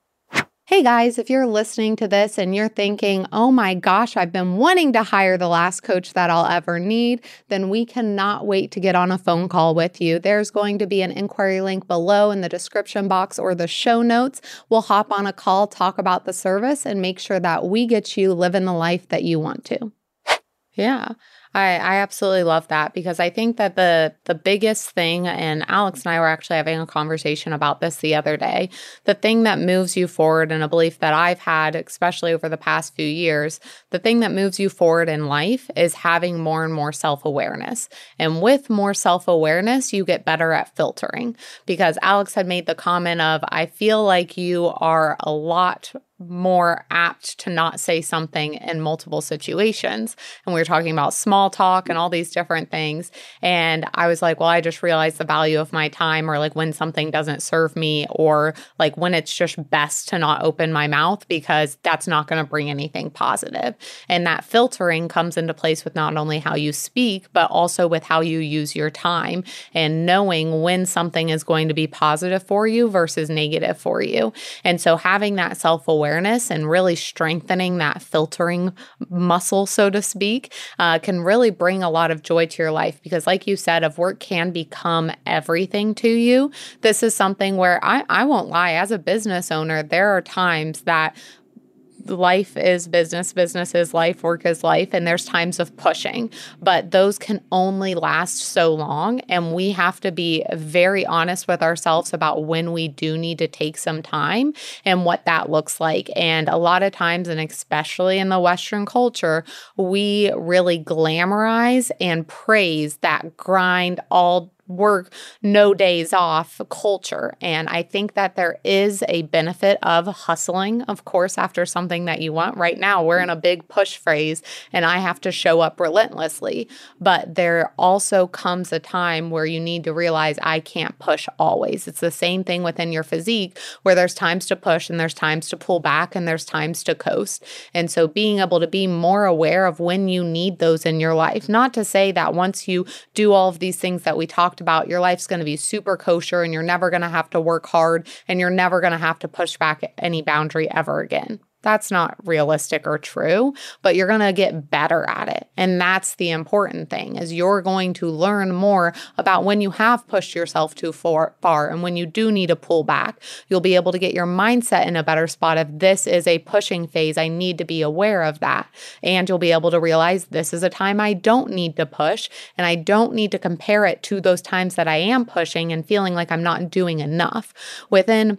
[SPEAKER 1] Hey guys, if you're listening to this and you're thinking, oh my gosh, I've been wanting to hire the last coach that I'll ever need, then we cannot wait to get on a phone call with you. There's going to be an inquiry link below in the description box or the show notes. We'll hop on a call, talk about the service, and make sure that we get you living the life that you want to. Yeah. I, I absolutely love that because I think that the the biggest thing, and Alex and I were actually having a conversation about this the other day. The thing that moves you forward, and a belief that I've had, especially over the past few years, the thing that moves you forward in life is having more and more self awareness. And with more self awareness, you get better at filtering. Because Alex had made the comment of, I feel like you are a lot more apt to not say something in multiple situations. And we were talking about small talk and all these different things. And I was like, well, I just realized the value of my time, or like when something doesn't serve me, or like when it's just best to not open my mouth because that's not going to bring anything positive. And that filtering comes into place with not only how you speak, but also with how you use your time and knowing when something is going to be positive for you versus negative for you. And so having that self awareness awareness and really strengthening that filtering muscle, so to speak, uh, can really bring a lot of joy to your life. Because, like you said, if work can become everything to you, this is something where I, I won't lie, as a business owner, there are times that life is business, business is life, work is life, and there's times of pushing, but those can only last so long. And we have to be very honest with ourselves about when we do need to take some time and what that looks like. And a lot of times, and especially in the Western culture, we really glamorize and praise that grind all work no days off culture. And I think that there is a benefit of hustling, of course, after something that you want. Right now, we're in a big push phase and I have to show up relentlessly. But there also comes a time where you need to realize I can't push always. It's the same thing within your physique where there's times to push and there's times to pull back and there's times to coast. And so being able to be more aware of when you need those in your life, not to say that once you do all of these things that we talked talked about, your life's going to be super kosher and you're never going to have to work hard and you're never going to have to push back any boundary ever again. That's not realistic or true, but you're going to get better at it. And that's the important thing is you're going to learn more about when you have pushed yourself too far, far and when you do need to pull back. You'll be able to get your mindset in a better spot if this is a pushing phase. I need to be aware of that. And you'll be able to realize this is a time I don't need to push and I don't need to compare it to those times that I am pushing and feeling like I'm not doing enough. Within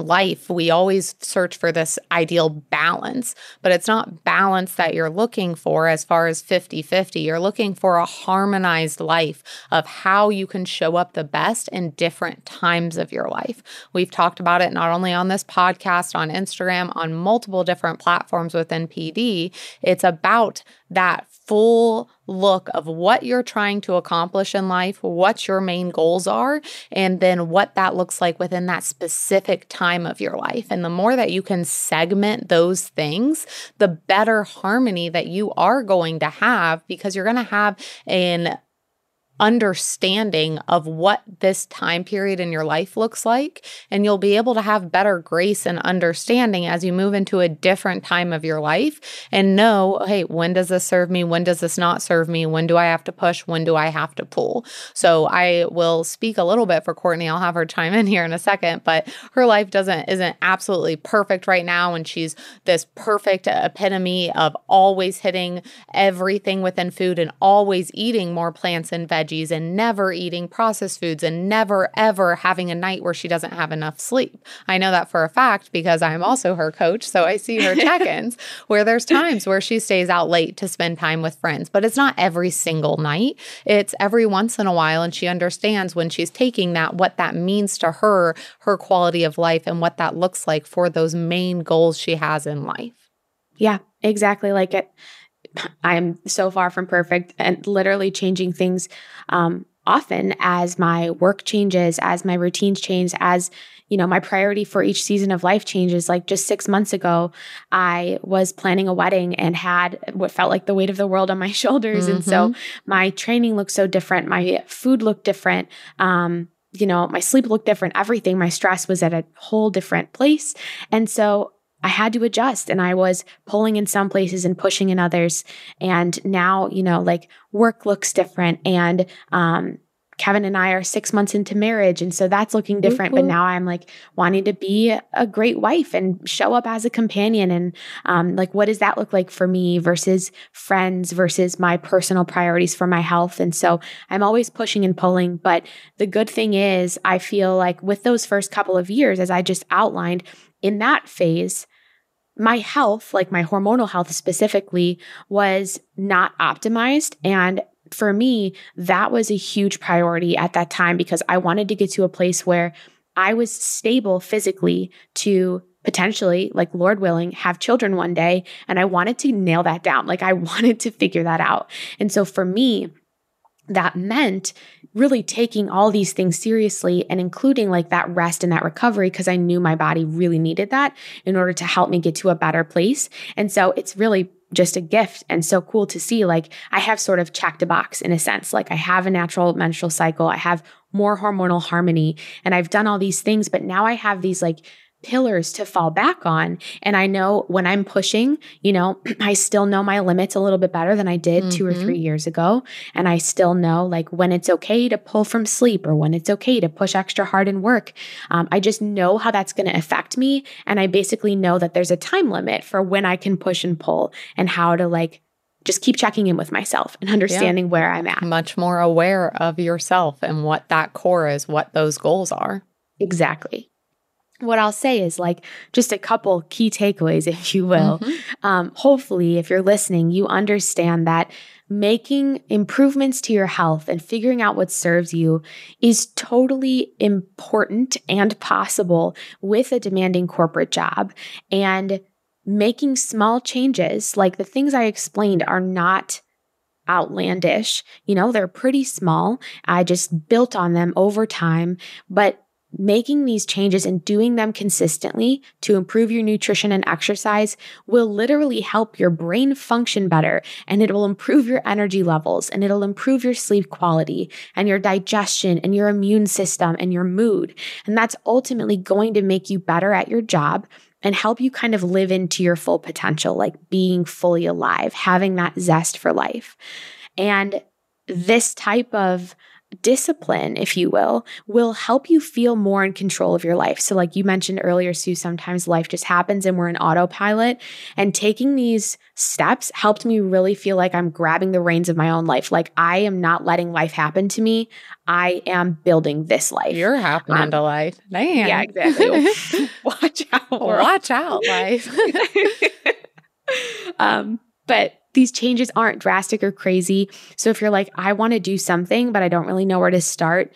[SPEAKER 1] life, we always search for this ideal balance, but it's not balance that you're looking for as far as 50 50. You're looking for a harmonized life of how you can show up the best in different times of your life. We've talked about it not only on this podcast, on Instagram, on multiple different platforms within PD. It's about that full look of what you're trying to accomplish in life, what your main goals are, and then what that looks like within that specific time of your life. And the more that you can segment those things, the better harmony that you are going to have because you're going to have an understanding of what this time period in your life looks like. And you'll be able to have better grace and understanding as you move into a different time of your life and know, hey, when does this serve me? When does this not serve me? When do I have to push? When do I have to pull? So I will speak a little bit for Courtney. I'll have her chime in here in a second, but her life doesn't isn't absolutely perfect right now. And she's this perfect epitome of always hitting everything within food and always eating more plants and veggies veggies and never eating processed foods and never ever having a night where she doesn't have enough sleep. I know that for a fact because I'm also her coach. So I see her <laughs> check ins where there's times where she stays out late to spend time with friends, but it's not every single night. It's every once in a while. And she understands when she's taking that, what that means to her, her quality of life, and what that looks like for those main goals she has in life.
[SPEAKER 2] Yeah, exactly like it. I'm so far from perfect and literally changing things um, often as my work changes, as my routines change, as you know, my priority for each season of life changes. Like just six months ago, I was planning a wedding and had what felt like the weight of the world on my <laughs> shoulders. Mm-hmm. And so mm-hmm. my training looked so different. My food looked different. Um, you know, my sleep looked different, everything. My stress was at a whole different place. And so I had to adjust and I was pulling in some places and pushing in others. And now, you know, like work looks different and um, Kevin and I are six months into marriage. And so that's looking different. Mm-hmm. But now I'm like wanting to be a great wife and show up as a companion. And um, like, what does that look like for me versus friends versus my personal priorities for my health? And so I'm always pushing and pulling. But the good thing is, I feel like with those first couple of years, as I just outlined, in that phase, my health, like my hormonal health specifically, was not optimized. And for me, that was a huge priority at that time because I wanted to get to a place where I was stable physically to potentially, like Lord willing, have children one day. And I wanted to nail that down. Like I <laughs> wanted to figure that out. And so for me, that meant really taking all these things seriously and including like that rest and that recovery because I knew my body really needed that in order to help me get to a better place. And so it's really just a gift and so cool to see. Like, I have sort of checked a box in a sense. Like, I have a natural menstrual cycle, I have more hormonal harmony, and I've done all these things, but now I have these like pillars to fall back on. And I know when I'm pushing, you know, <clears throat> I still know my limits a little bit better than I did mm-hmm. two or three mm-hmm. years ago. And I still know like when it's okay to pull from sleep or when it's okay to push extra hard in work. Um, I just know how that's going to affect me. And I basically know that there's a time limit for when I can push and pull and how to like just keep checking in with myself and understanding yeah. where I'm at.
[SPEAKER 1] Much more aware of yourself and what that core is, what those goals are.
[SPEAKER 2] Exactly what I'll say is like just a couple key takeaways, <laughs> if you will. Mm-hmm. Um, hopefully, if you're listening, you understand that making improvements to your health and figuring out what serves you is totally important and possible with a demanding corporate job. And making small changes, like the things I explained, are not outlandish. You know, they're pretty small. I just built on them over time, but Making these changes and doing them consistently to improve your nutrition and exercise will literally help your brain function better and it will improve your energy levels and it'll improve your sleep quality and your digestion and your immune system and your mood. And that's ultimately going to make you better at your job and help you kind of live into your full potential, like being fully alive, having that zest for life. And this type of discipline, if you will, will help you feel more in control of your life. So, like you mentioned earlier, Sue, sometimes life just happens and we're in autopilot. And taking these steps helped me really feel like I'm grabbing the reins of my own life. Like I am not letting life happen to me. I am building this life.
[SPEAKER 1] You're happening um, to life. Man.
[SPEAKER 2] Yeah, exactly. <laughs> <laughs> Watch out.
[SPEAKER 1] Watch out, life. <laughs>
[SPEAKER 2] um, but these changes aren't drastic or crazy. So if you're like, I want to do something, but I don't really know where to start,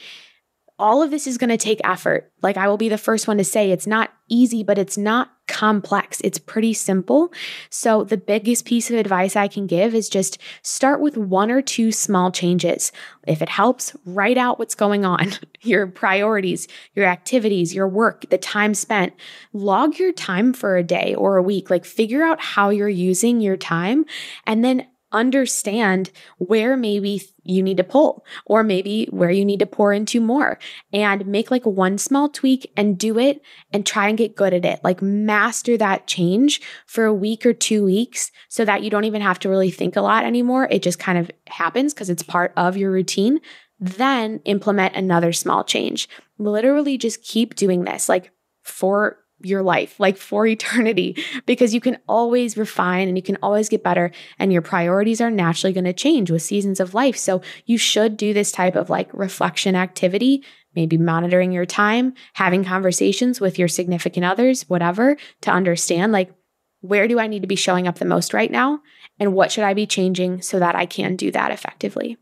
[SPEAKER 2] all of this is going to take effort. Like I will be the first one to say it's not easy, but it's not complex. It's pretty simple. So the biggest piece of advice I can give is just start with one or two small changes. If it helps, write out what's going on, <laughs> your priorities, your activities, your work, the time spent. Log your time for a day or a week. Like figure out how you're using your time and then understand where maybe you need to pull or maybe where you need to pour into more and make like one small tweak and do it and try and get good at it. Like master that change for a week or two weeks so that you don't even have to really think a lot anymore. It just kind of happens because it's part of your routine. Then implement another small change. Literally just keep doing this like for your life, like for <laughs> eternity, because you can always refine and you can always get better, and your priorities are naturally going to change with seasons of life. So you should do this type of like reflection activity, maybe monitoring your time, having conversations with your significant others, whatever, to understand like, where do I need to be showing up the most right now? And what should I be changing so that I can do that effectively?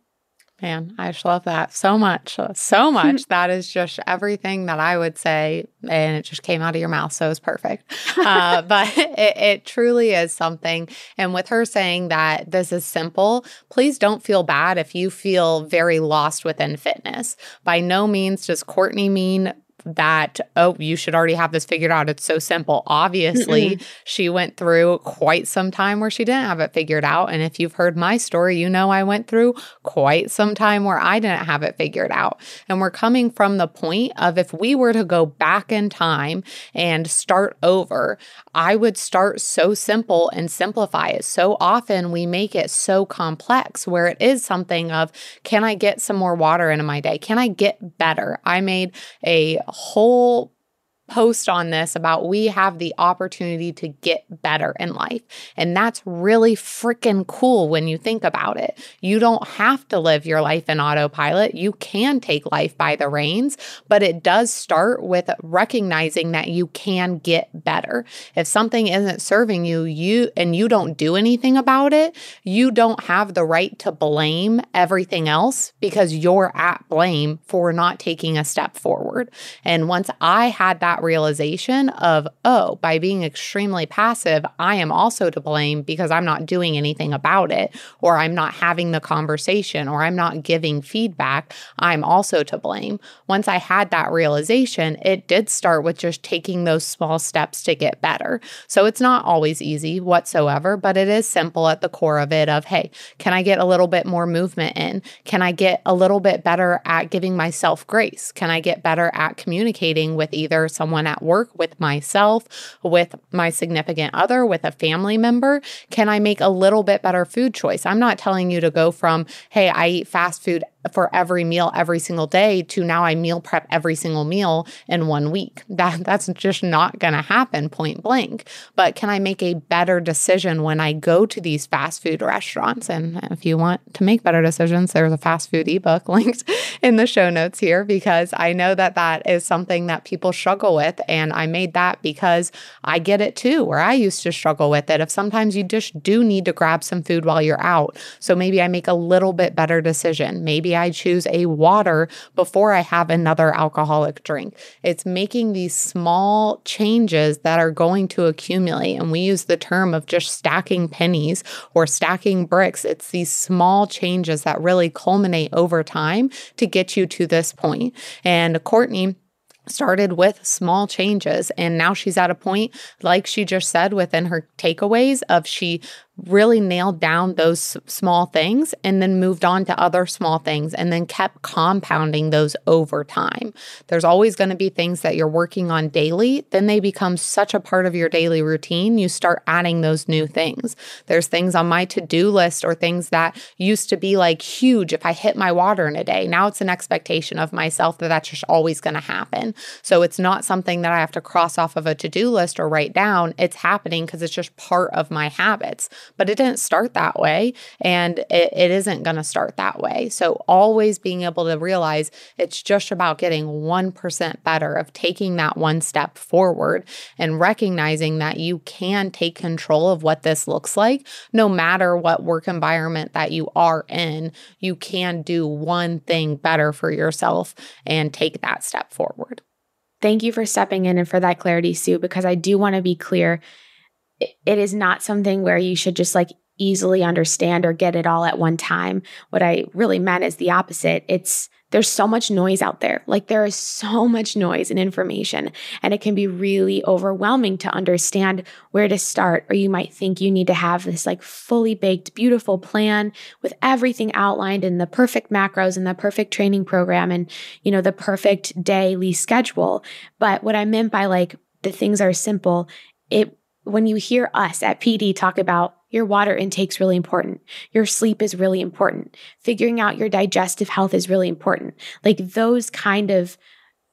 [SPEAKER 1] Man, I just love that so much. So much. <laughs> that is just everything that I would say. And it just came out of your mouth. So it's perfect. Uh, <laughs> but it, it truly is something. And with her saying that this is simple, please don't feel bad if you feel very lost within fitness. By no means does Courtney mean that, oh, you should already have this figured out. It's so simple. Obviously, Mm-mm. she went through quite some time where she didn't have it figured out. And if you've heard my story, you know I went through quite some time where I didn't have it figured out. And we're coming from the point of if we were to go back in time and start over, I would start so simple and simplify it. So often we make it so complex where it is something of, can I get some more water into my day? Can I get better? I made a whole post on this about we have the opportunity to get better in life. And that's really freaking cool when you think about it. You don't have to live your life in autopilot. You can take life by the reins, but it does start with recognizing that you can get better. If something isn't serving you, you and you don't do anything about it, you don't have the right to blame everything else because you're at blame for not taking a step forward. And once I had that realization of, oh, by being extremely passive, I am also to blame because I'm not doing anything about it, or I'm not having the conversation, or I'm not giving feedback. I'm also to blame. Once I had that realization, it did start with just taking those small steps to get better. So it's not always easy whatsoever, but it is simple at the core of it of, hey, can I get a little bit more movement in? Can I get a little bit better at giving myself grace? Can I get better at communicating with either someone at work, with myself, with my significant other, with a family member? Can I make a little bit better food choice? I'm not telling you to go from, hey, I eat fast food for every meal every single day to now I meal prep every single meal in one week. <laughs> That that's just not going to happen point blank. But can I make a better decision when I go to these fast food restaurants? And if you want to make better decisions, there's a fast food ebook <laughs> linked in the show notes here because I know that that is something that people struggle with and I made that because I get it too where I used to struggle with it. If sometimes you just do need to grab some food while you're out. So maybe I make a little bit better decision. Maybe I choose a water before I have another alcoholic drink. It's making these small changes that are going to accumulate. And we use the term of just stacking pennies or stacking bricks. It's these small changes that really culminate over time to get you to this point. And Courtney, started with small changes and now she's at a point like she just said within her takeaways of she really nailed down those small things and then moved on to other small things and then kept compounding those over time. There's always going to be things that you're working on daily, then they become such a part of your daily routine, you start adding those new things. There's things on my to-do list or things that used to be like huge if I hit my water in a day. Now it's an expectation of myself that that's just always going to happen. So it's not something that I have to cross off of a to-do list or write down. It's happening because it's just part of my habits but it didn't start that way and it, it isn't going to start that way. So, always being able to realize it's just about getting 1% better, of taking that one step forward and recognizing that you can take control of what this looks like, no matter what work environment that you are in. You can do one thing better for yourself and take that step forward.
[SPEAKER 2] Thank you for stepping in and for that clarity, Sue, because I do want to be clear it is not something where you should just like easily understand or get it all at one time. What I really meant is the opposite. It's there's so much noise out there. Like there is so <laughs> much noise and information, and it can be really overwhelming to understand where to start. Or you might think you need to have this like fully baked, beautiful plan with everything outlined and the perfect macros and the perfect training program and, you know, the perfect daily schedule. But what I meant by like the things are simple, it when you hear us at PD talk about your water intake's really important, your sleep is really important, figuring out your digestive health is really important. Like those kind of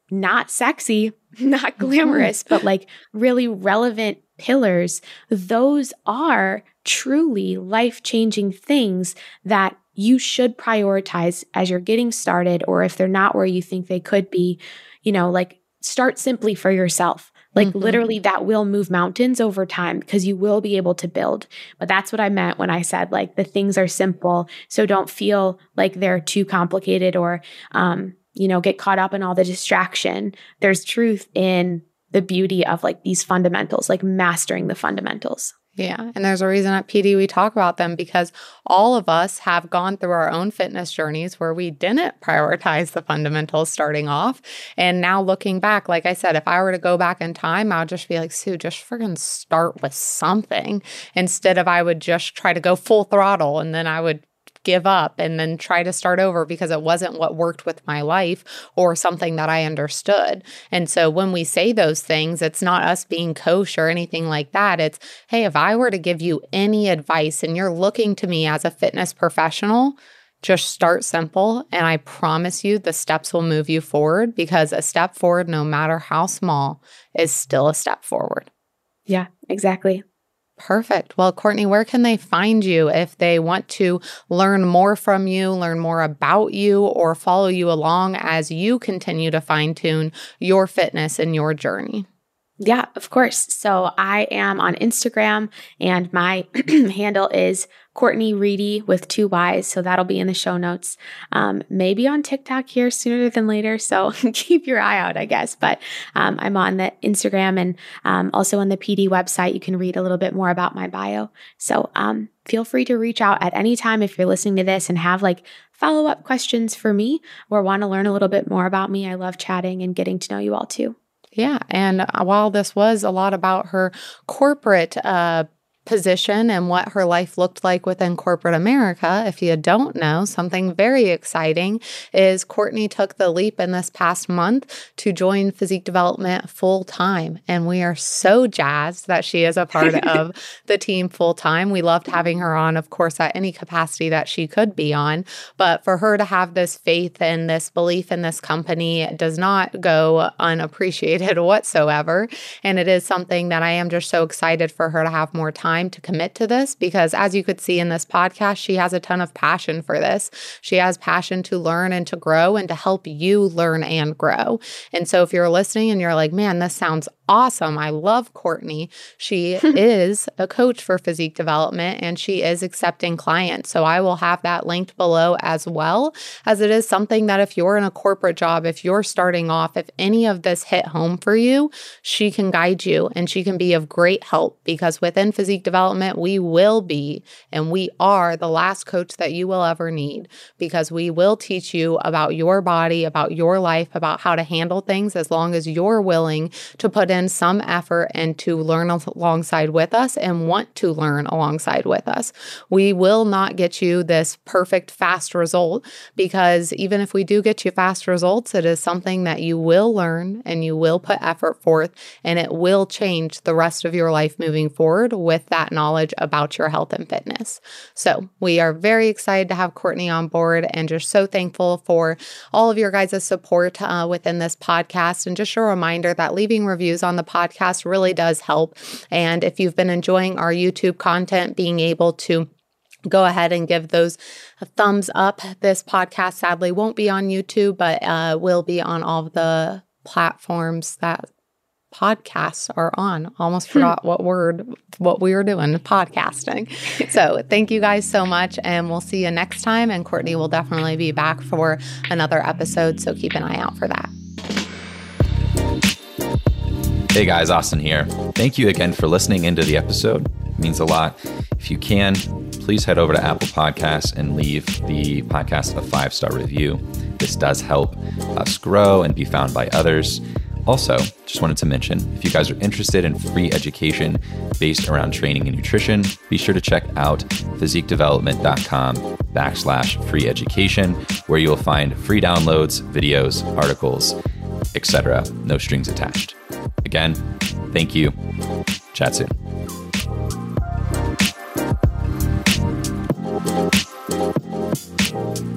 [SPEAKER 2] not sexy, <laughs> not mm-hmm. glamorous, but like really relevant pillars, those are truly life changing things that you should prioritize as you're getting started, or if they're not where you think they could be, you know, like start simply for yourself Like mm-hmm. literally that will move mountains over time because you will be able to build. But that's what I meant when I said like the things are simple. So don't feel like they're too complicated or um, you know, get caught up in all the distraction. There's truth in the beauty of like these fundamentals, like mastering the fundamentals.
[SPEAKER 1] Yeah. And there's a reason at PD we talk about them because all of us have gone through our own fitness journeys where we didn't prioritize the fundamentals starting off. And now looking back, like I said, if I were to go back in time, I would just be like, Sue, just friggin' start with something instead of I would just try to go full throttle and then I would give up and then try to start over because it wasn't what worked with my life or something that I understood. And so when we say those things, it's not us being kosher or anything like that. It's, hey, if I were to give you any advice and you're looking to me as a fitness professional, just start simple. And I promise you the steps will move you forward because a step forward, no matter how small, is still a step forward.
[SPEAKER 2] Yeah, exactly.
[SPEAKER 1] Perfect. Well, Courtney, where can they find you if they want to learn more from you, learn more about you, or follow you along as you continue to fine tune your fitness and your journey?
[SPEAKER 2] Yeah, of course. So I am on Instagram and my <clears throat> handle is Courtney Reedy with two Y's. So that'll be in the show notes. Um, maybe on TikTok here sooner than later. So <laughs> keep your eye out, I guess. But um, I'm on the Instagram and um, also on the PD website. You can read a little bit more about my bio. So um, feel free to reach out at any time if you're listening to this and have like follow up questions for me or want to learn a little bit more about me. I love chatting and getting to know you all too.
[SPEAKER 1] Yeah. And uh, while this was a lot about her corporate uh, position and what her life looked like within corporate America. If you don't know, something very exciting is Courtney took the leap in this past month to join physique development full time. And we are so jazzed that she is a part <laughs> of the team full time. We loved having her on, of course, at any capacity that she could be on. But for her to have this faith and this belief in this company does not go unappreciated <laughs> whatsoever. And it is something that I am just so excited for her to have more time time to commit to this because, as you could see in this podcast, she has a ton of passion for this. She has passion to learn and to grow and to help you learn and grow. And so, if you're listening and you're like, man, this sounds awesome. I love Courtney. She <laughs> is a coach for physique development and she is accepting clients. So I will have that linked below as well, as it is something that if you're in a corporate job, if you're starting off, if any of this hit home for you, she can guide you and she can be of great help because within physique development, we will be and we are the last coach that you will ever need because we will teach you about your body, about your life, about how to handle things as long as you're willing to put in in some effort and to learn alongside with us and want to learn alongside with us. We will not get you this perfect fast result because even if we do get you fast results, it is something that you will learn and you will put effort forth and it will change the rest of your life moving forward with that knowledge about your health and fitness. So, we are very excited to have Courtney on board and just so thankful for all of your guys' support uh, within this podcast. And just a reminder that leaving reviews on on the podcast really does help. And if you've been enjoying our YouTube content, being able to go ahead and give those a thumbs up. This podcast sadly won't be on YouTube, but uh, will be on all of the platforms that podcasts are on. Almost hmm. forgot what word what we were doing, podcasting. so thank you guys so much and we'll see you next time and Courtney will definitely be back for another episode, so keep an eye out for that.
[SPEAKER 3] Hey guys, Austin here. Thank you again for listening into the episode. It means a lot. If you can, please head over to Apple Podcasts and leave the podcast a five star review. This does help us grow and be found by others. Also, just wanted to mention if you guys are interested in free education based around training and nutrition, be sure to check out physiquedevelopment.com backslash free education, where you'll find free downloads, videos, articles, etc. No strings attached. Again, thank you. Chat soon. Thank you.